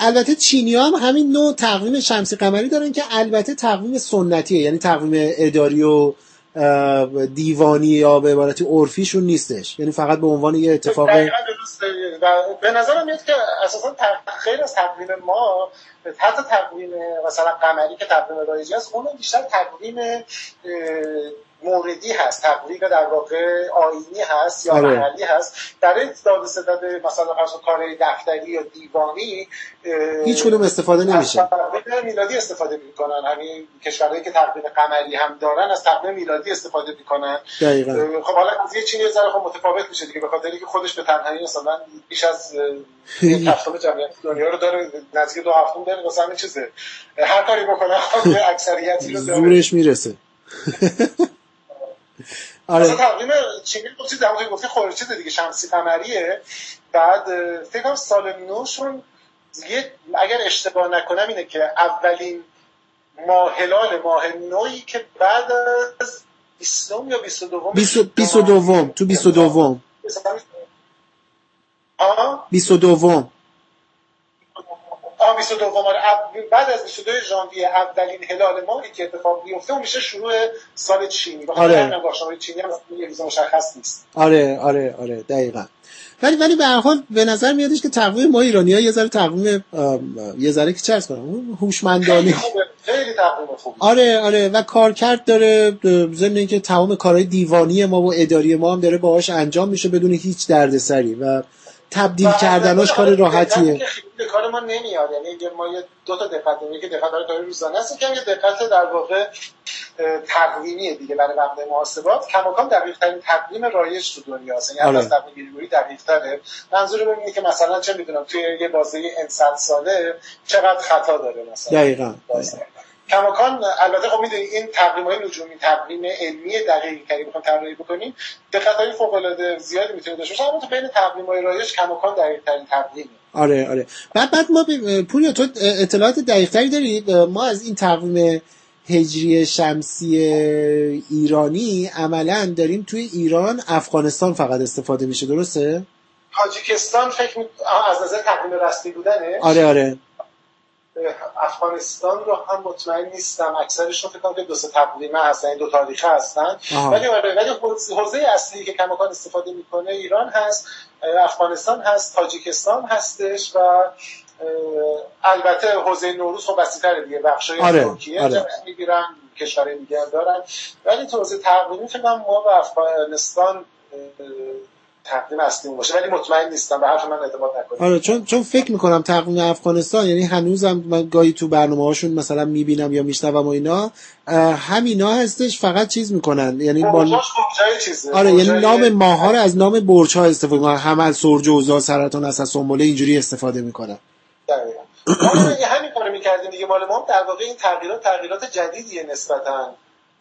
البته چینی هم همین نوع تقویم شمسی قمری دارن که البته تقویم سنتیه یعنی تقویم اداری و دیوانی یا به عبارتی عرفیشون نیستش. یعنی فقط به عنوان یه اتفاق به نظرم میاد که اساسا خیلی از تقویم ما حتی تقویم مثلا قمری که تقویم رایجی هست اون بیشتر تقویم موردی هست تقویم در واقع آینی هست یا آره. محلی هست. برای داد ستد مثلا فرض کارهای دفتری یا دیوانی هیچ کدوم استفاده نمیشه. از میلادی استفاده می‌کنن. همین کشورهایی که تقویم قمری هم دارن از تقویم میلادی استفاده می‌کنن. دقیقا. خب حالا چینی یه ذره خب متفاوت میشه دیگه به خاطر اینکه خودش به تنهایی مثلا بیش از هفتم جمعیت دنیا رو داره نزدیک دو هفتم داره واسه همین چیزه. هر کاری بکنه خب اکثریتی رو داره. زورش می‌رسه. آره. مثلا تقویم چینی گفتی زمانی گفتی خورشید دیگه. شمسی قمریه. بعد فکر کنم سال نوشون یه اگر اشتباه نکنم اینه که اولین ماهلال ماه نوی که بعد از 20 یا 22 22 تو 22 22 آن 22 بعد از 22 ژانویه اولین هلال ماهی که اتفاق میفته اون میشه شروع سال چینی. آره. شماره چینی هم یه روز مشخص نیست. آره آره آره دقیقا. ولی ولی به هر حال به نظر میادش که تقویم ما ایرانی‌ها یه ذره تقویم یه ذره که چرس کنم هوشمندانه. خیلی تقویم خوب آره آره و کارکرد داره ضمن اینکه تمام کارهای دیوانی ما و اداری ما هم داره باهاش انجام میشه بدون هیچ دردسری و تبدیل و کردناش کار راحتیه. به کار ما نمیاد. یعنی ما یه دو تا دقت داریم. که دقت کار روزانه است. که یه دقت در واقع تقویمیه دیگه برای مبنای محاسبات. کماکان دقیق ترین تقویم رایج تو دنیا است. یعنی آره. از تقویم گریگوری دقیق تره منظور من اینه که مثلا چه می‌دونم توی یه بازه ان صد ساله چقدر خطا داره مثلا. دقیقا. کماکان البته خب می‌دونی این تقویم های نجومی تقویم علمی دقیقی که بخوایم طراحی بکنیم دقت های فوق العاده زیادی می‌تونه داشته باشه اما تو بین تقویم های رایج کماکان دقیق ترین تقویمه. آره آره. بعد بعد ما ب- پوریا تو اطلاعات دقیق تری دارید ما از این تقویم هجری شمسی ایرانی عملا داریم توی ایران افغانستان فقط استفاده میشه درسته؟ تاجیکستان فکر می... از نظر تقویم رسمی بودنه آره آره. افغانستان رو هم مطمئن نیستم اکثرشون فکر کنم که دو سه تقویمه هستن این دو تاریخه هستن. ولی آره ولی حوزه- اصلی که کماکان استفاده می‌کنه ایران هست افغانستان هست تاجیکستان هستش و البته حوزه نوروز خب وسیع‌تره دیگه بخشای آره، ترکیه آره. می‌گیرن کشورهای دیگه دارن ولی تو حوزه تقویمی فکر ما و افغانستان تقویم اصلی باشه. ولی مطمئن نیستم. به حرف من اعتماد نکنید. آره چون چون فکر می‌کنم تقویم افغانستان یعنی هنوزم من گاهی تو برنامه هاشون مثلا می‌بینم یا میشنوم و اینا همینا هستش فقط چیز می‌کنن. یعنی با برجای چیزه. آره یعنی برجای- نام ماها رو از نام برج ها استفاده می‌کنن. همل سرج اوزا سرطان اسد سنبله اینجوری استفاده می‌کنن. دقیقاً. ما هم اگه همین کارو می‌کردیم دیگه. مال ما هم در واقع این تغییرات تغییرات جدیدیه نسبتا.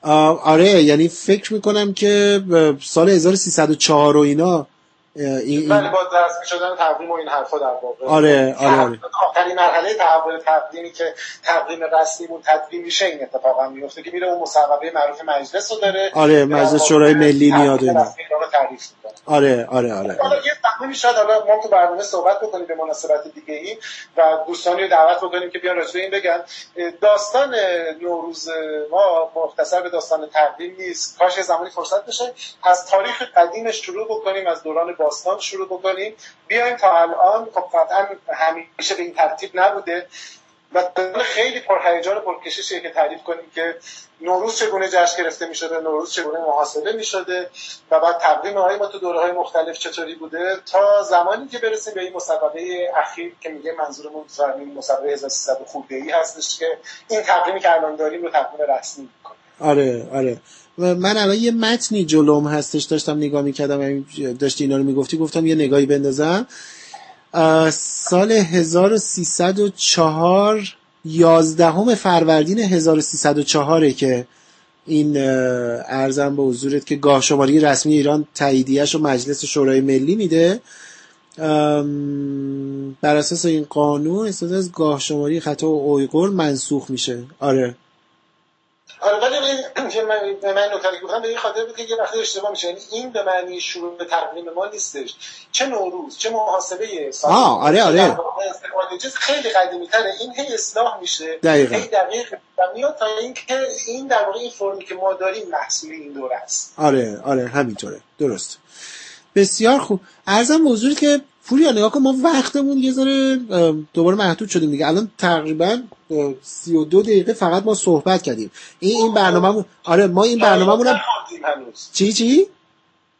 آره یعنی فکر می‌کنم که سال 1304 و اینا این, ولی این با رسمی شدن تقویم و این حرفا در واقع آره، آره، آره. آخرین مرحله تحول تقویمی که تقویم رسمیمون تدوین میشه این اتفاقا میفته که میره اون مصوبه معروف مجلس رو داره آره، مجلس شورای ملی میاد اینا. رسمی آره آره آره, حالا آره. یه تقویمی شاید حالا ما تو برنامه صحبت بکنیم به مناسبت دیگه ای و دوستانی رو دعوت بکنیم که بیان راجع این بگن داستان نوروز ما مختصر به داستان تقویم نیست کاش زمانی فرصت بشه از تاریخ قدیمش شروع بکنیم از دوران باستان شروع بکنیم. بیایم تا الان خب قطعا همیشه به این ترتیب نبوده و خیلی پرهیجان و پرکششیه که تعریف کنیم که نوروز چگونه جشن گرفته می شده نوروز چگونه محاسبه می شده و بعد تقویم های ما تو دوره های مختلف چطوری بوده تا زمانی که برسیم به این مسابقه اخیر که میگه منظورمون این مسابقه 1300 خورده ای هستش که این تقویمی که الان داریم رو تقویم رسمی می‌کنه. آره آره. و من الان یه متنی جلوم هستش داشتم نگاه می‌کردم داشتی اینا رو می‌گفتی گفتم یه نگاهی بندازم. سال 1304 یازدهم فروردین 1304 که این ارزم به حضورت که گاه شماری رسمی ایران تاییدیهش و مجلس شورای ملی میده. بر اساس این قانون استفاده از گاه شماری خطا اویغور منسوخ میشه. آره. آره ولی این که من به من نکته که گفتم به این خاطر بود که یه وقتی اشتباه میشه. یعنی این به معنی شروع به تقویم ما نیستش. چه نوروز چه محاسبه سال آه، آره، آره. خیلی قدیمی تره این هی اصلاح میشه. دقیقاً. هی دقیق میاد تا اینکه این در واقع این فرمی که ما داریم محصول این دوره است. آره آره همینطوره. درست. بسیار خوب. ارزم موضوعی که پوریا نگاه کن ما وقتمون یه ذره دوباره محدود شدیم دیگه. الان تقریبا سی و دو دقیقه فقط ما صحبت کردیم. این این برنامه آره ما این برنامه هم چی چی؟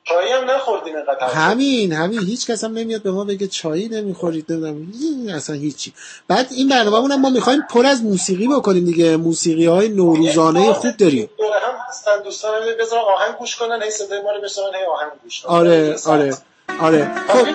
چایی هم نخوردیم اینقدر همین همین. هیچ کس هم نمیاد به ما بگه چایی نمی‌خورید نمی‌دونم. اصلا هیچی. بعد این برنامه هم ما می‌خوایم پر از موسیقی بکنیم دیگه. موسیقی های نوروزانه خوب داریم. هم هستن دوستان بذار آهنگ گوش کنن هی صدای ما رو بشنون هی آهنگ گوش کنن. آره آره. آره خب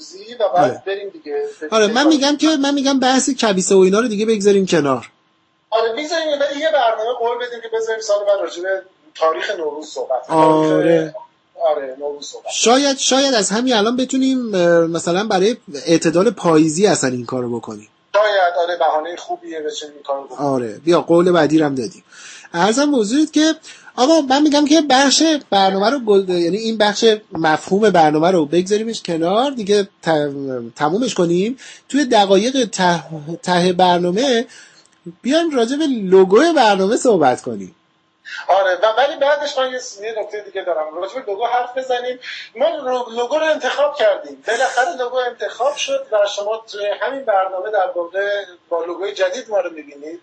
نوروزی و بعد آره. بریم دیگه. آره من میگم که من میگم بحث کبیسه و اینا رو دیگه بگذاریم کنار. آره می‌ذاریم ولی یه برنامه قول بدیم که بذاریم سال بعد راجع به تاریخ نوروز صحبت. آره. آره نوروز صحبت شاید شاید از همین الان بتونیم مثلا برای اعتدال پاییزی اصلا این کارو بکنیم. شاید آره بهانه خوبیه بچینیم این کارو بکنیم. آره. بیا قول بعدی رو هم دادیم. ارزم موضوعیت که آقا من میگم که بخش برنامه رو گل- یعنی این بخش مفهوم برنامه رو بگذاریمش کنار. دیگه تمومش کنیم. توی دقایق ته, ته برنامه بیایم راجع به لوگو برنامه صحبت کنیم. آره و ولی بعدش من یه نکته دیگه دارم. راجع به لوگو حرف بزنیم. ما لوگو رو انتخاب کردیم. بالاخره لوگو انتخاب شد و شما توی همین برنامه در واقع با لوگوی جدید ما رو می‌بینید.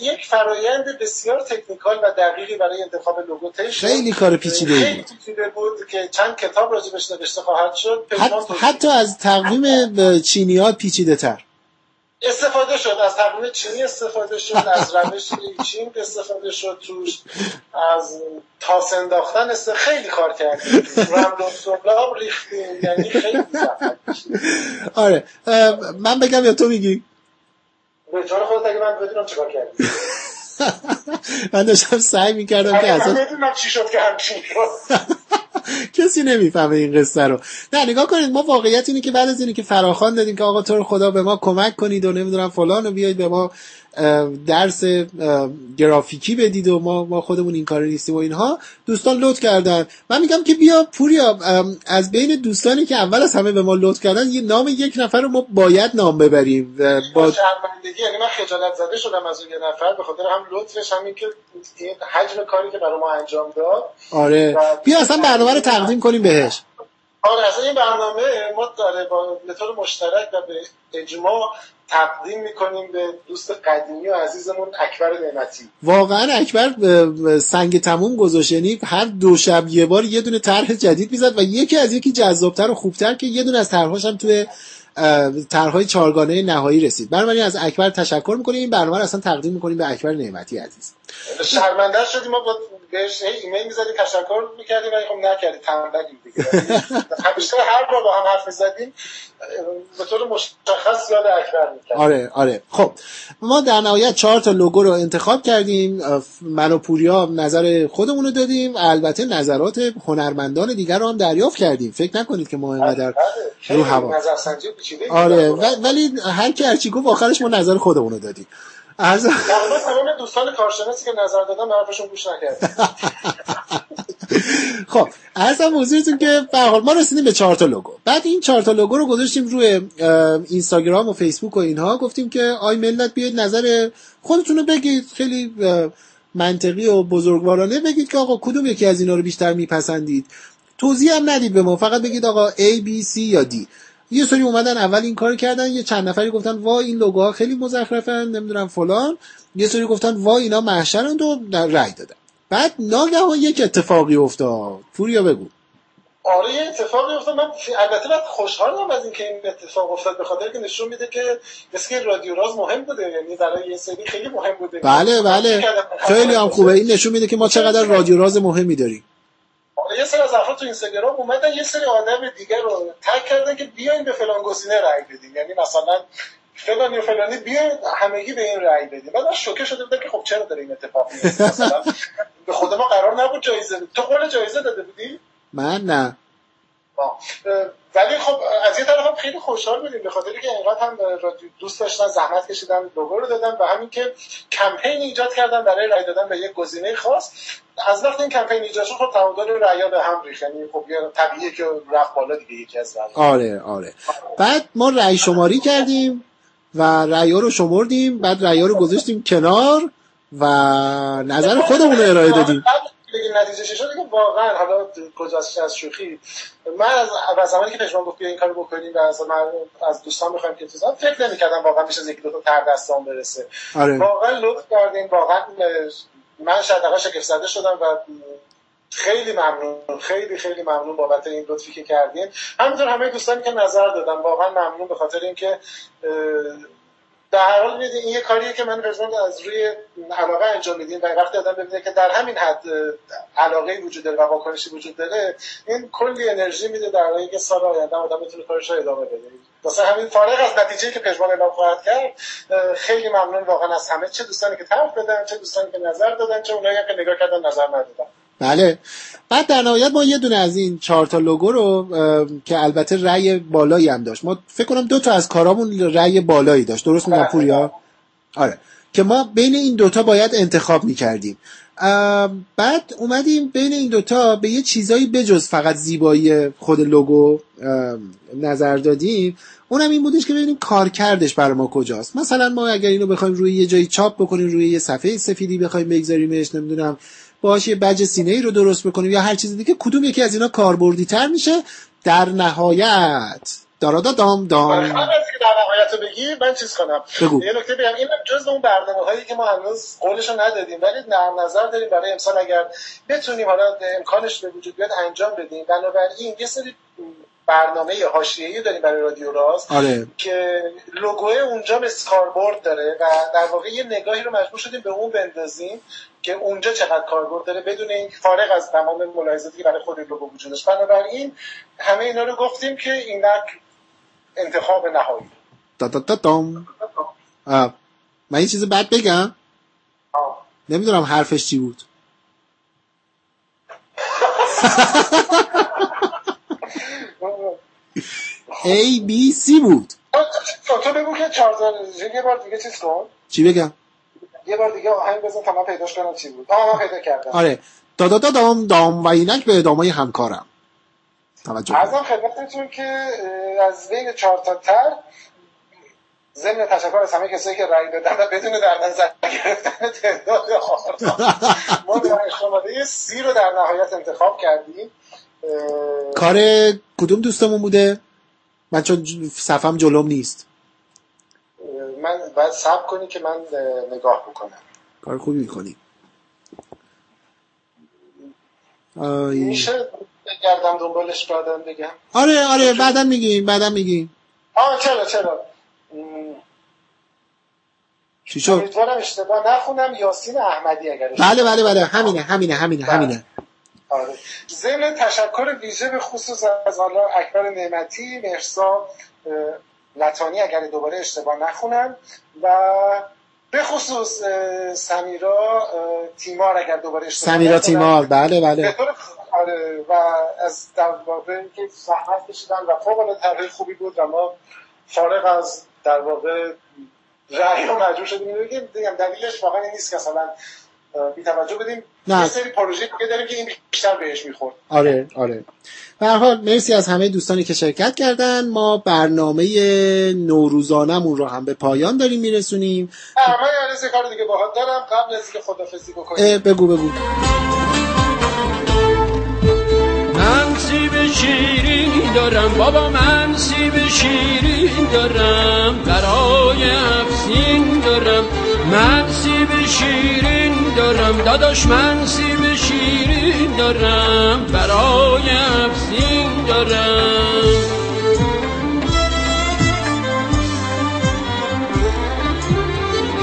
یک فرایند بسیار تکنیکال و دقیقی برای انتخاب لوگو طی خیلی کار پیچیده بود. پیچیده بود که چند کتاب راجبش نوشته خواهد شد. حت- حتی از تقویم چینی ها پیچیده تر استفاده شد. از تقویم چینی استفاده شد از روش چین استفاده شد توش از تاس انداختن است. خیلی کار کردیم. رمل و سبلاب ریختیم. یعنی خیلی. آره. من بگم یا تو میگی؟ به جان خودت اگه من بدونم چیکار کردیم من داشتم سعی می‌کردم که اصلا من بدونم چی شد که همچین شد. کسی نمی‌فهمه این قصه رو. نه نگاه کنید ما واقعیت اینه که بعد از اینه که فراخوان دادیم که آقا تو رو خدا به ما کمک کنید و نمی‌دونم فلان و بیاید به ما درس گرافیکی بدید و ما ما خودمون این کار نیستیم و اینها. دوستان لطف کردن. من میگم که بیا پوریا از بین دوستانی که اول از همه به ما لطف کردن یه نام یک نفر رو ما باید نام ببریم. با شرمندگی یعنی من خجالت زده شدم از اون یه نفر به خاطر هم لطفش همین که این حجم کاری که برای ما انجام داد. آره. بیا اصلا برنامه رو تقدیم کنیم بهش. اصلا این برنامه ما داره با به طور مشترک و به اجماع تقدیم می‌کنیم به دوست قدیمی و عزیزمون اکبر نعمتی. واقعا اکبر سنگ تموم گذاشت. یعنی هر دو شب یه بار یه دونه طرح جدید می‌زد و یکی از یکی جذابتر و خوبتر که یه دونه از طرحهاش هم توی طرحهای چهارگانه نهایی رسید. بنابراین از اکبر تشکر می‌کنیم. این برنامه رو اصلا تقدیم می‌کنیم به اکبر نعمتی عزیز. شرمنده شدیم ما با بهش هی ایمیل می‌زدیم تشکر می‌کردیم ولی خب نکردیم تنبلیم دیگه. همیشه هر بار با هم حرف می‌زدیم به طور مشخص یاد اکبر می‌کردیم. آره آره. خب ما در نهایت چهار تا لوگو رو انتخاب کردیم. من و پوریا نظر خودمون رو دادیم. البته نظرات هنرمندان دیگر رو هم دریافت کردیم. فکر نکنید که ما اینقدر رو هوا. نظرسنجی پیچیده آره ولی هر کی هرچی گفت آخرش ما نظر خودمون رو دادیم. تقریبا تمام دوستان کارشناسی که نظر دادن حرفشون گوش نکردن خب ارزم حضورتون که به حال ما رسیدیم به چهار تا لوگو. بعد این چهار تا لوگو رو گذاشتیم روی اینستاگرام و فیسبوک و اینها. گفتیم که آی ملت بیاید نظر خودتون رو بگید. خیلی منطقی و بزرگوارانه بگید که آقا کدوم یکی از اینا رو بیشتر میپسندید. توضیح هم ندید به ما. فقط بگید آقا A B C یا D. یه سری اومدن اول این کار کردن یه چند نفری گفتن وا این لوگوها خیلی مزخرفن نمی‌دونم فلان. یه سری گفتن وا اینا محشرند و رأی دادن. بعد ناگهان یک اتفاقی افتاد. پوریا بگو. آره یه اتفاقی افتاد. من البته من خوشحالم از اینکه این اتفاق افتاد. به خاطر که نشون میده که مثل که رادیو راز مهم بوده. یعنی برای یه سری خیلی مهم بوده. بله بله. خیلی هم خوبه. این نشون میده که ما چقدر رادیو راز مهمی داریم. یه سری از افراد تو اینستاگرام اومدن یه سری آدم دیگر رو تگ کردن که بیاین به فلان گزینه رأی بدین یعنی مثلا فلان یا فلانی بیاین همگی به این رأی بدین بعد من شوکه شده بودم که خب چرا داره این اتفاق میفته مثلا به خود ما قرار نبود جایزه. تو قول جایزه داده بودی من نه آه. ولی خب از یه طرف هم خیلی خوشحال بودیم. به خاطر که اینقدر هم دوست داشتن زحمت کشیدن لوگو رو دادن و همین که کمپین ایجاد کردن برای رای دادن به یک گزینه خاص. از وقتی این کمپین ایجاد شد خب تعادل رأی‌ها به هم ریخت. یعنی خب یه طبیعیه که رفت بالا دیگه یکی از رأی‌ها آره آره. بعد ما رأی شماری کردیم و رأی رو شمردیم. بعد رأی رو گذاشتیم کنار و نظر خودمون رو ارائه دادیم. بعد بگیم نتیجه شد که واقعا حالا گذشته از شوخی. من از از زمانی که پژمان گفت این کارو بکنیم و از من از دوستان می‌خوایم که چیزا فکر نمی‌کردم واقعا میشه از یکی دو تا تر دستام برسه. آره. واقعا لطف کردین واقعا من شاید شگفت زده شدم و خیلی ممنون خیلی خیلی ممنون بابت این لطفی که کردین. همینطور همه دوستانی که نظر دادن واقعا ممنون به خاطر اینکه در هر حال این یه کاریه که من پرسنل از روی علاقه انجام میدیم و وقتی آدم ببینه که در همین حد علاقه وجود داره و واکنشی وجود داره این کلی انرژی میده در حالی که سال آینده آدم بتونه کارش رو ادامه بده. واسه همین فارغ از نتیجه که پژمان اعلام خواهد کرد خیلی ممنون واقعا از همه چه دوستانی که طرف دادن چه دوستانی که نظر دادن چه اونایی که نگاه کردن نظر ندادن. بله. بعد در نهایت ما یه دونه از این چهار تا لوگو رو که البته رأی بالایی هم داشت. ما فکر کنم دو تا از کارامون رأی بالایی داشت. درست میگم بله. پوریا؟ آره. که ما بین این دوتا باید انتخاب می‌کردیم. بعد اومدیم بین این دوتا به یه چیزایی بجز فقط زیبایی خود لوگو نظر دادیم. اونم این بودش که ببینیم کارکردش برای ما کجاست. مثلا ما اگر اینو بخوایم روی یه جایی چاپ بکنیم روی یه صفحه سفیدی بخوایم بگذاریمش نمی‌دونم باهاش یه بج سینه ای رو درست بکنیم یا هر چیز دیگه کدوم یکی از اینا کاربردی تر میشه؟ در نهایت. دارادا دام دام. من از که در نهایت رو بگی من چیز کنم. بگو. یه نکته بگم این جز اون برنامه هایی که ما هنوز قولش ندادیم ولی نرم نظر داریم برای امسال اگر بتونیم حالا امکانش به وجود بیاد انجام بدیم. بنابراین یه سری برنامه حاشیه‌ای داریم برای رادیو راز آره. که لوگوی اونجا اسکاربورد داره و در واقع یه نگاهی رو مجبور شدیم به اون بندازیم که اونجا چقدر کاربرد داره بدون این فارغ از تمام ملاحظاتی که برای خود لوگو وجود داشت. بنابراین همه اینا رو گفتیم که اینک انتخاب نهایی. دا دا دام آه. من یه چیز بد بگم؟ آه. نمی‌دونم حرفش چی بود. A B C بود. تو- تو بگو که چارزار یه بار دیگه چیز کن. چی بگم؟ یه بار دیگه آهنگ بزن تا من پیداش کنم چی بود. آه من پیدا کردم. آره. دا دا دا دام دام و اینک به ادامه همکارم. توجه کن. ارزم خدمتتون که از بین چهار تا تر ضمن تشکر از همه کسایی که رأی دادن بدون در نظر گرفتن تعداد آرا ما در شماره سی رو در نهایت انتخاب کردیم. اه، کار کدوم دوستمون بوده؟ من چون صفم جلوم نیست. من باید صبر کنی که من اه، نگاه بکنم. کار خوبی می‌کنی. آی. میشه بگردم دنبالش بعدم بگم؟ آره آره بعدا میگیم بعدا میگیم. آه چرا چرا؟ چی شد؟ امیدوارم اشتباه نخونم. یاسین احمدی اگر بله بله بله. همینه همینه همینه همینه. آره. ضمن تشکر ویژه به خصوص از حالا اکبر نعمتی مرسا لطانی اگر دوباره اشتباه نخونم و به خصوص سمیرا تیمار اگر دوباره اشتباه سمیرا. تیمار بله بله آره و از در واقع که زحمت کشیدن و فوق العاده خوبی بود و ما فارغ از در واقع رأی رو مجبور شدیم دلیلش واقعا نیست که مثلا بی توجه بدیم. نه. یه سری پروژه دیگه داریم که این بیشتر بهش می‌خورد. آره آره. به هر حال مرسی از همه دوستانی که شرکت کردن. ما برنامه نوروزانمون رو هم به پایان داریم میرسونیم. من یه کار دیگه باهات دارم. قبل از اینکه خدافظی بکنیم. بگو بگو. من سیب شیرین دارم. بابا من سیب شیرین دارم. برای افسین دارم. من سیب شیرین دارم داداش من سیب شیرین دارم برای افسین دارم.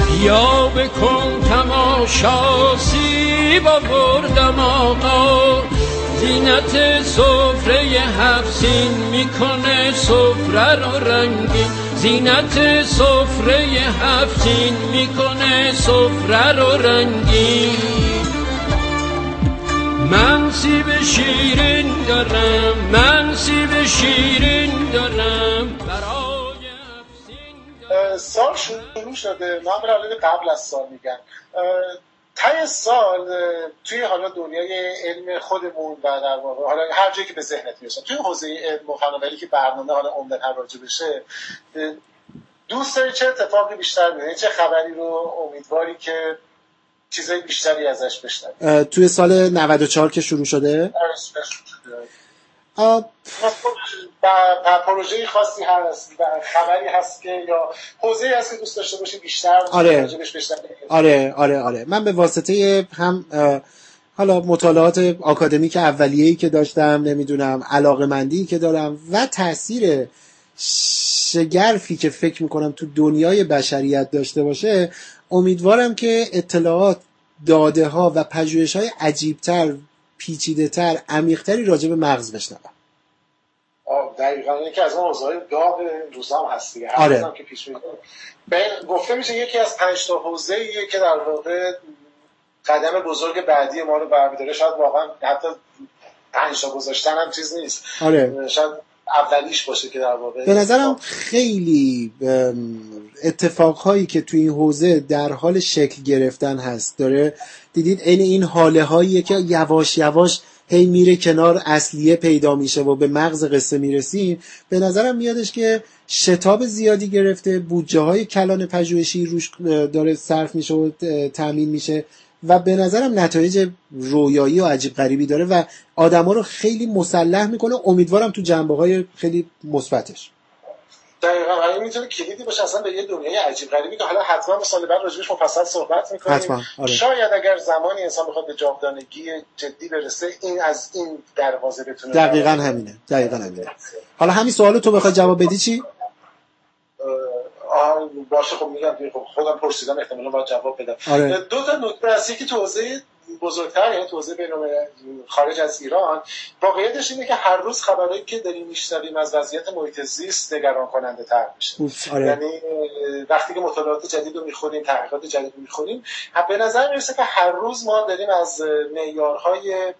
بیا بکن تماشا سیب آوردم آقا. زینت سفره هفسین می‌کنه سفره رو رنگین زینت سفره هفسین می‌کنه سفره رو رنگین. من سیب شیرین دارم من سیب شیرین دارم برای افسین دارم سال شروع شده. من قبل از سال میگم ته سال توی حالا دنیای علم خودمون و در واقع حالا هر جایی که به ذهنت می‌رسه توی حوزه علم و فناوری که برنامه حالا عمدتا راجع بشه دوست داری چه اتفاقی بیشتر میده چه خبری رو امیدواری که چیزای بیشتری ازش بشنوی؟ توی سال 94 که شروع شده؟ و پروژه خاصی هست خبری هست که یا حوزه هست که دوست داشته باشی بیشتر آره. آره آره آره. من به واسطه هم حالا مطالعات آکادمیک اولیه‌ای که داشتم نمی‌دونم علاقه مندی که دارم و تاثیر شگرفی که فکر می‌کنم تو دنیای بشریت داشته باشه امیدوارم که اطلاعات داده ها و پژوهش های عجیبتر پیچیده تر عمیقتری راجع به مغز بشنوم. دقیقا. یکی از اون اوضاع داغ روزا هم هست دیگه. آره. که پیش گفته میشه یکی از پنج تا حوزه که در واقع قدم بزرگ بعدی ما رو برمیداره. شاید واقعا حتی پنج تا گذاشتن هم چیز نیست. آره. شاید اولیش باشه که در واقع به نظرم خیلی اتفاقهایی که توی این حوزه در حال شکل گرفتن هست. داره دیدید عین این حاله هایی که یواش یواش هی میره کنار اصلیه پیدا میشه و به مغز قصه می‌رسیم به نظرم میادش که شتاب زیادی گرفته بودجه های کلان پژوهشی روش داره صرف میشه و تامین میشه. و به نظرم نتایج رویایی و عجیب غریبی داره و آدما رو خیلی مسلح می‌کنه. امیدوارم تو جنبه های خیلی مثبتش. دقیقا. این می‌تونه کلیدی باشه. اصلا به یه دنیای عجیب غریبی که حالا حتما سال بعد راجبش مفصل صحبت می‌کنیم. حتما. آره. شاید اگر زمانی انسان بخواد به جاودانگی جدی برسه این از این دروازه بتونه دقیقا همینه. دقیقا همینه. حالا همین سوالو تو بخوای جواب بدی چی؟ باشه خب میگم خب خودم پرسیدم احتمالا باید جواب بدم آره. دو تا نکته هست که توضیح بزرگتر یعنی توضیح بین خارج از ایران واقعیتش اینه که هر روز خبرهایی که داریم میشنویم از وضعیت محیط زیست نگران کننده تر میشه آره. یعنی وقتی که مطالعات جدید رو می‌خونیم تحقیقات جدید رو می‌خونیم به نظر می‌رسه که هر روز ما داریم از معیارهای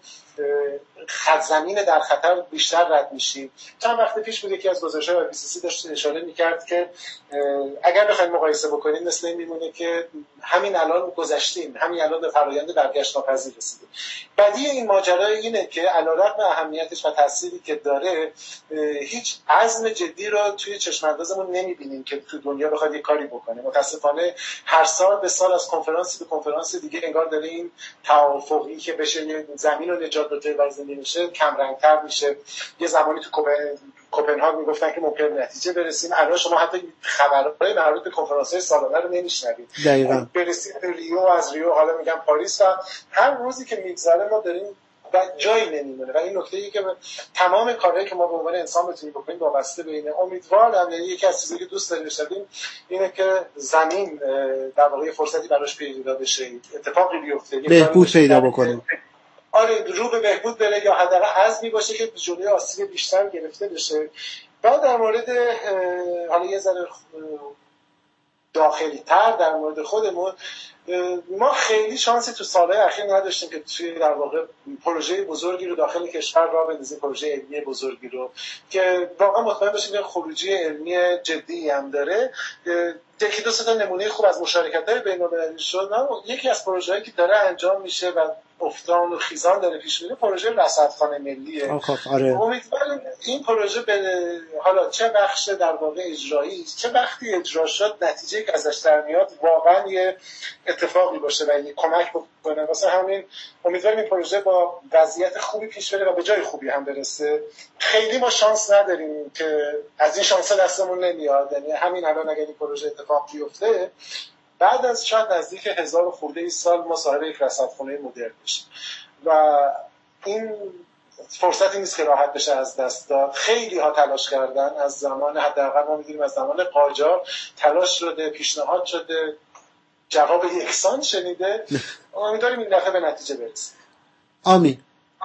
زمین در خطر بیشتر رد میشیم چند وقت پیش بود یکی از گزارش های سی داشت اشاره می‌کرد که اگر بخوایم مقایسه بکنیم مثل این میمونه که همین الان گذشتیم همین الان به فرایند برگشت ناپذیر رسیدیم. بدی این ماجرا اینه که علیرغم اهمیتش و تأثیری که داره هیچ عزم جدی رو توی چشم اندازمون نمی‌بینیم که تو دنیا بخواد یه کاری بکنه. متاسفانه هر سال به سال از کنفرانسی به کنفرانس دیگه انگار داره این توافقی که بشه زمین رو نجات بده و میشه کم رنگتر میشه. یه زمانی تو کوپنهاگ می‌گفتن که ممکن نتیجه برسیم. الان شما حتی خبرهای مربوط به کنفرانس های سالانه رو نمیشنوید. دقیقاً. برسیم به ریو از ریو حالا میگم پاریس و هر روزی که میگذره ما داریم و جایی نمیمونه. و این نکته ای که تمام کارهایی که ما به عنوان انسان بتونیم بکنیم وابسته به اینه. امیدوارم یعنی یکی از چیزایی که دوست داریم بشنویم اینه که زمین در واقع فرصتی براش پیدا بشه. اتفاقی بیفته. بهبود پیدا بکنیم. آره رو به بهبود بره یا حداقل عزمی باشه که جلوی آسیب بیشتر گرفته بشه. بعد در مورد حالا یه ذره داخلی تر در مورد خودمون ما خیلی شانسی تو سالهای اخیر نداشتیم که توی در واقع پروژه بزرگی رو داخل کشور را بندازیم پروژه علمی بزرگی رو که واقعا مطمئن باشیم که خروجی علمی جدی هم داره. یکی دو تا نمونه خوب از مشارکت های بین شد یکی از پروژه که داره انجام میشه و افتان و خیزان داره پیش میره پروژه رصدخانه ملیه. آره. امیدوارم این پروژه به حالا چه بخش در واقع اجرایی چه وقتی اجرا شد نتیجه که ازش در میاد واقعا یه اتفاقی باشه و یه کمک بکنه. واسه همین امیدواریم این پروژه با وضعیت خوبی پیش بره و به جای خوبی هم برسه. خیلی ما شانس نداریم که از این شانس دستمون نمیاد. یعنی همین الان اگر این پروژه اتفاق بیفته بعد از شاید نزدیک هزار خورده ای سال ما صاحب یک رصدخانه مدرن بشیم. و این فرصتی نیست که راحت بشه از دست داد. خیلی ها تلاش کردن. از زمان حداقل ما می‌دونیم از زمان قاجار تلاش شده پیشنهاد شده. جواب یکسان شنیده. امیدواریم این دفعه به نتیجه برسیم. آمین.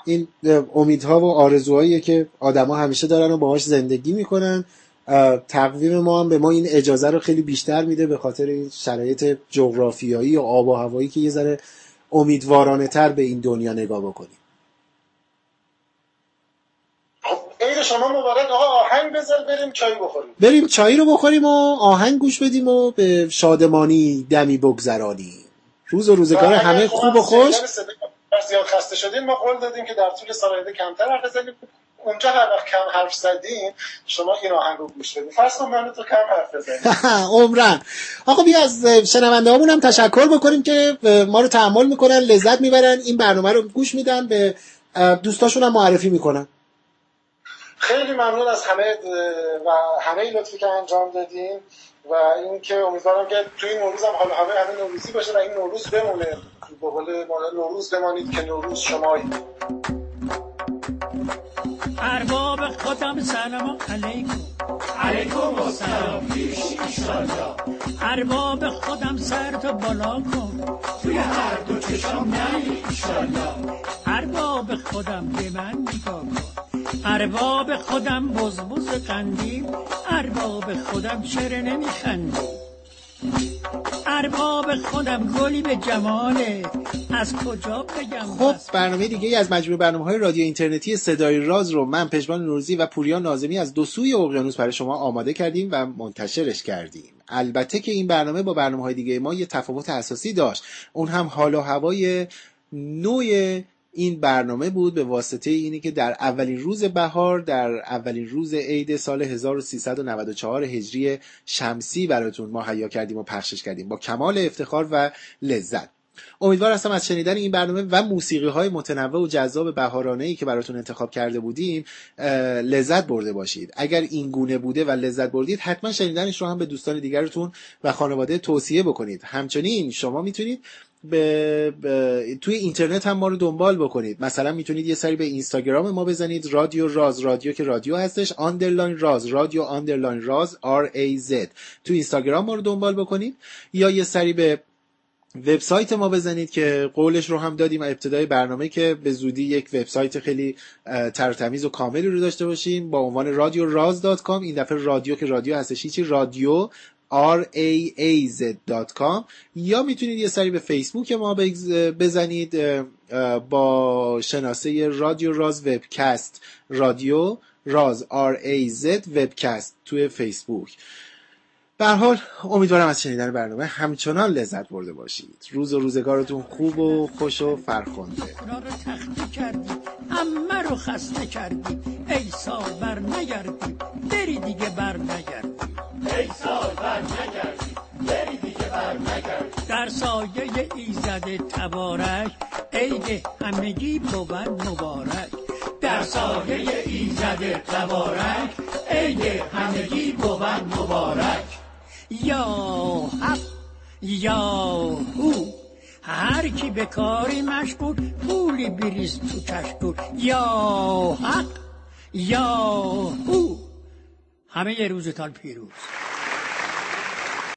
این امیدها و آرزوهایی که آدما همیشه دارن و باهاش زندگی می‌کنن. تقویم ما هم به ما این اجازه رو خیلی بیشتر میده به خاطر این شرایط جغرافیایی و آب و هوایی که یه ذره امیدوارانه تر به این دنیا نگاه بکنیم. خب شما مبارک آقا آهنگ بذار بریم چای بخوریم. بریم چای رو بخوریم و آهنگ گوش بدیم و به شادمانی دمی بگذرانیم. روز و روزگار همه خوب و خوش. زیاد خسته شدیم ما قول دادیم که در طول سال کمتر حرف بزنیم. اونجا هر وقت کم حرف زدیم شما این آهنگ رو گوش بدید فرض کن من تو کم حرف بزنیم عمرن آقا بیا از شنونده هم تشکر بکنیم که ما رو تحمل می‌کنن لذت می‌برن این برنامه رو گوش میدن به دوستاشون هم معرفی می‌کنن. خیلی ممنون از همه و همه لطفی که انجام دادیم و اینکه امیدوارم که توی این نوروز هم حالا همه همه نوروزی باشه و این نوروز بمونه. به قول نوروز بمانید که نوروز شمایید ارباب خودم سلام علیکم. علیک سرافیش ایشالله ارباب خودم سر تو بالا کن. توی هر دو چشم نه ایشالله ارباب خودم به من نگاه کن. ارباب خودم بزبز قندیم ارباب خودم چرا نمیخندی ارباب خودم گلی به جماله. از کجا بگم خب؟ برنامه دیگه از مجموعه برنامه های رادیو اینترنتی صدای راز رو من پژمان نوروزی و پوریا نازمی از دو سوی اقیانوس برای شما آماده کردیم و منتشرش کردیم. البته که این برنامه با برنامه های دیگه ما یه تفاوت اساسی داشت. اون هم حال و هوای نوع این برنامه بود به واسطه اینی که در اولین روز بهار در اولین روز عید سال 1394 هجری شمسی براتون مهیا کردیم و پخشش کردیم با کمال افتخار و لذت. امیدوار هستم از شنیدن این برنامه و موسیقی های متنوع و جذاب بهارانه ای که براتون انتخاب کرده بودیم لذت برده باشید. اگر این گونه بوده و لذت بردید حتما شنیدنش رو هم به دوستان دیگرتون و خانواده توصیه بکنید. همچنین شما می‌تونید به, به- توی اینترنت هم ما رو دنبال بکنید. مثلا می‌تونید یه سری به اینستاگرام ما بزنید. رادیو راز رادیو که رادیو هستش. underline راز رادیو underline راز R A Z. تو اینستاگرام ما رو دنبال بکنید. یا یه سری به وبسایت ما بزنید که قولش رو هم دادیم. ابتدای برنامه که به زودی یک وبسایت خیلی ترتمیز و کاملی رو داشته باشیم. با عنوان رادیو راز dot com. این دفعه رادیو که رادیو هستش هیچی رادیو r a a z کام یا می‌تونید یه سری به فیسبوک ما بزنید با شناسه رادیو راز وبکست. رادیو راز r a z وبکست توی فیسبوک. به حال امیدوارم از شنیدن برنامه همچنان لذت برده باشید. روز و روزگارتون خوب و خوش و فرخنده. امه رو خسته کردی. ای سال بر نگردی بری دیگه بر نگردی در سایه ایزد تبارک عید همگی بود مبارک. در سایه ایزد تبارک عید همگی بود مبارک. یا حق یا هو هر کی به کاری مشغول پولی بریز تو کشکول. یا حق یا هو. همه روزتان پیروز.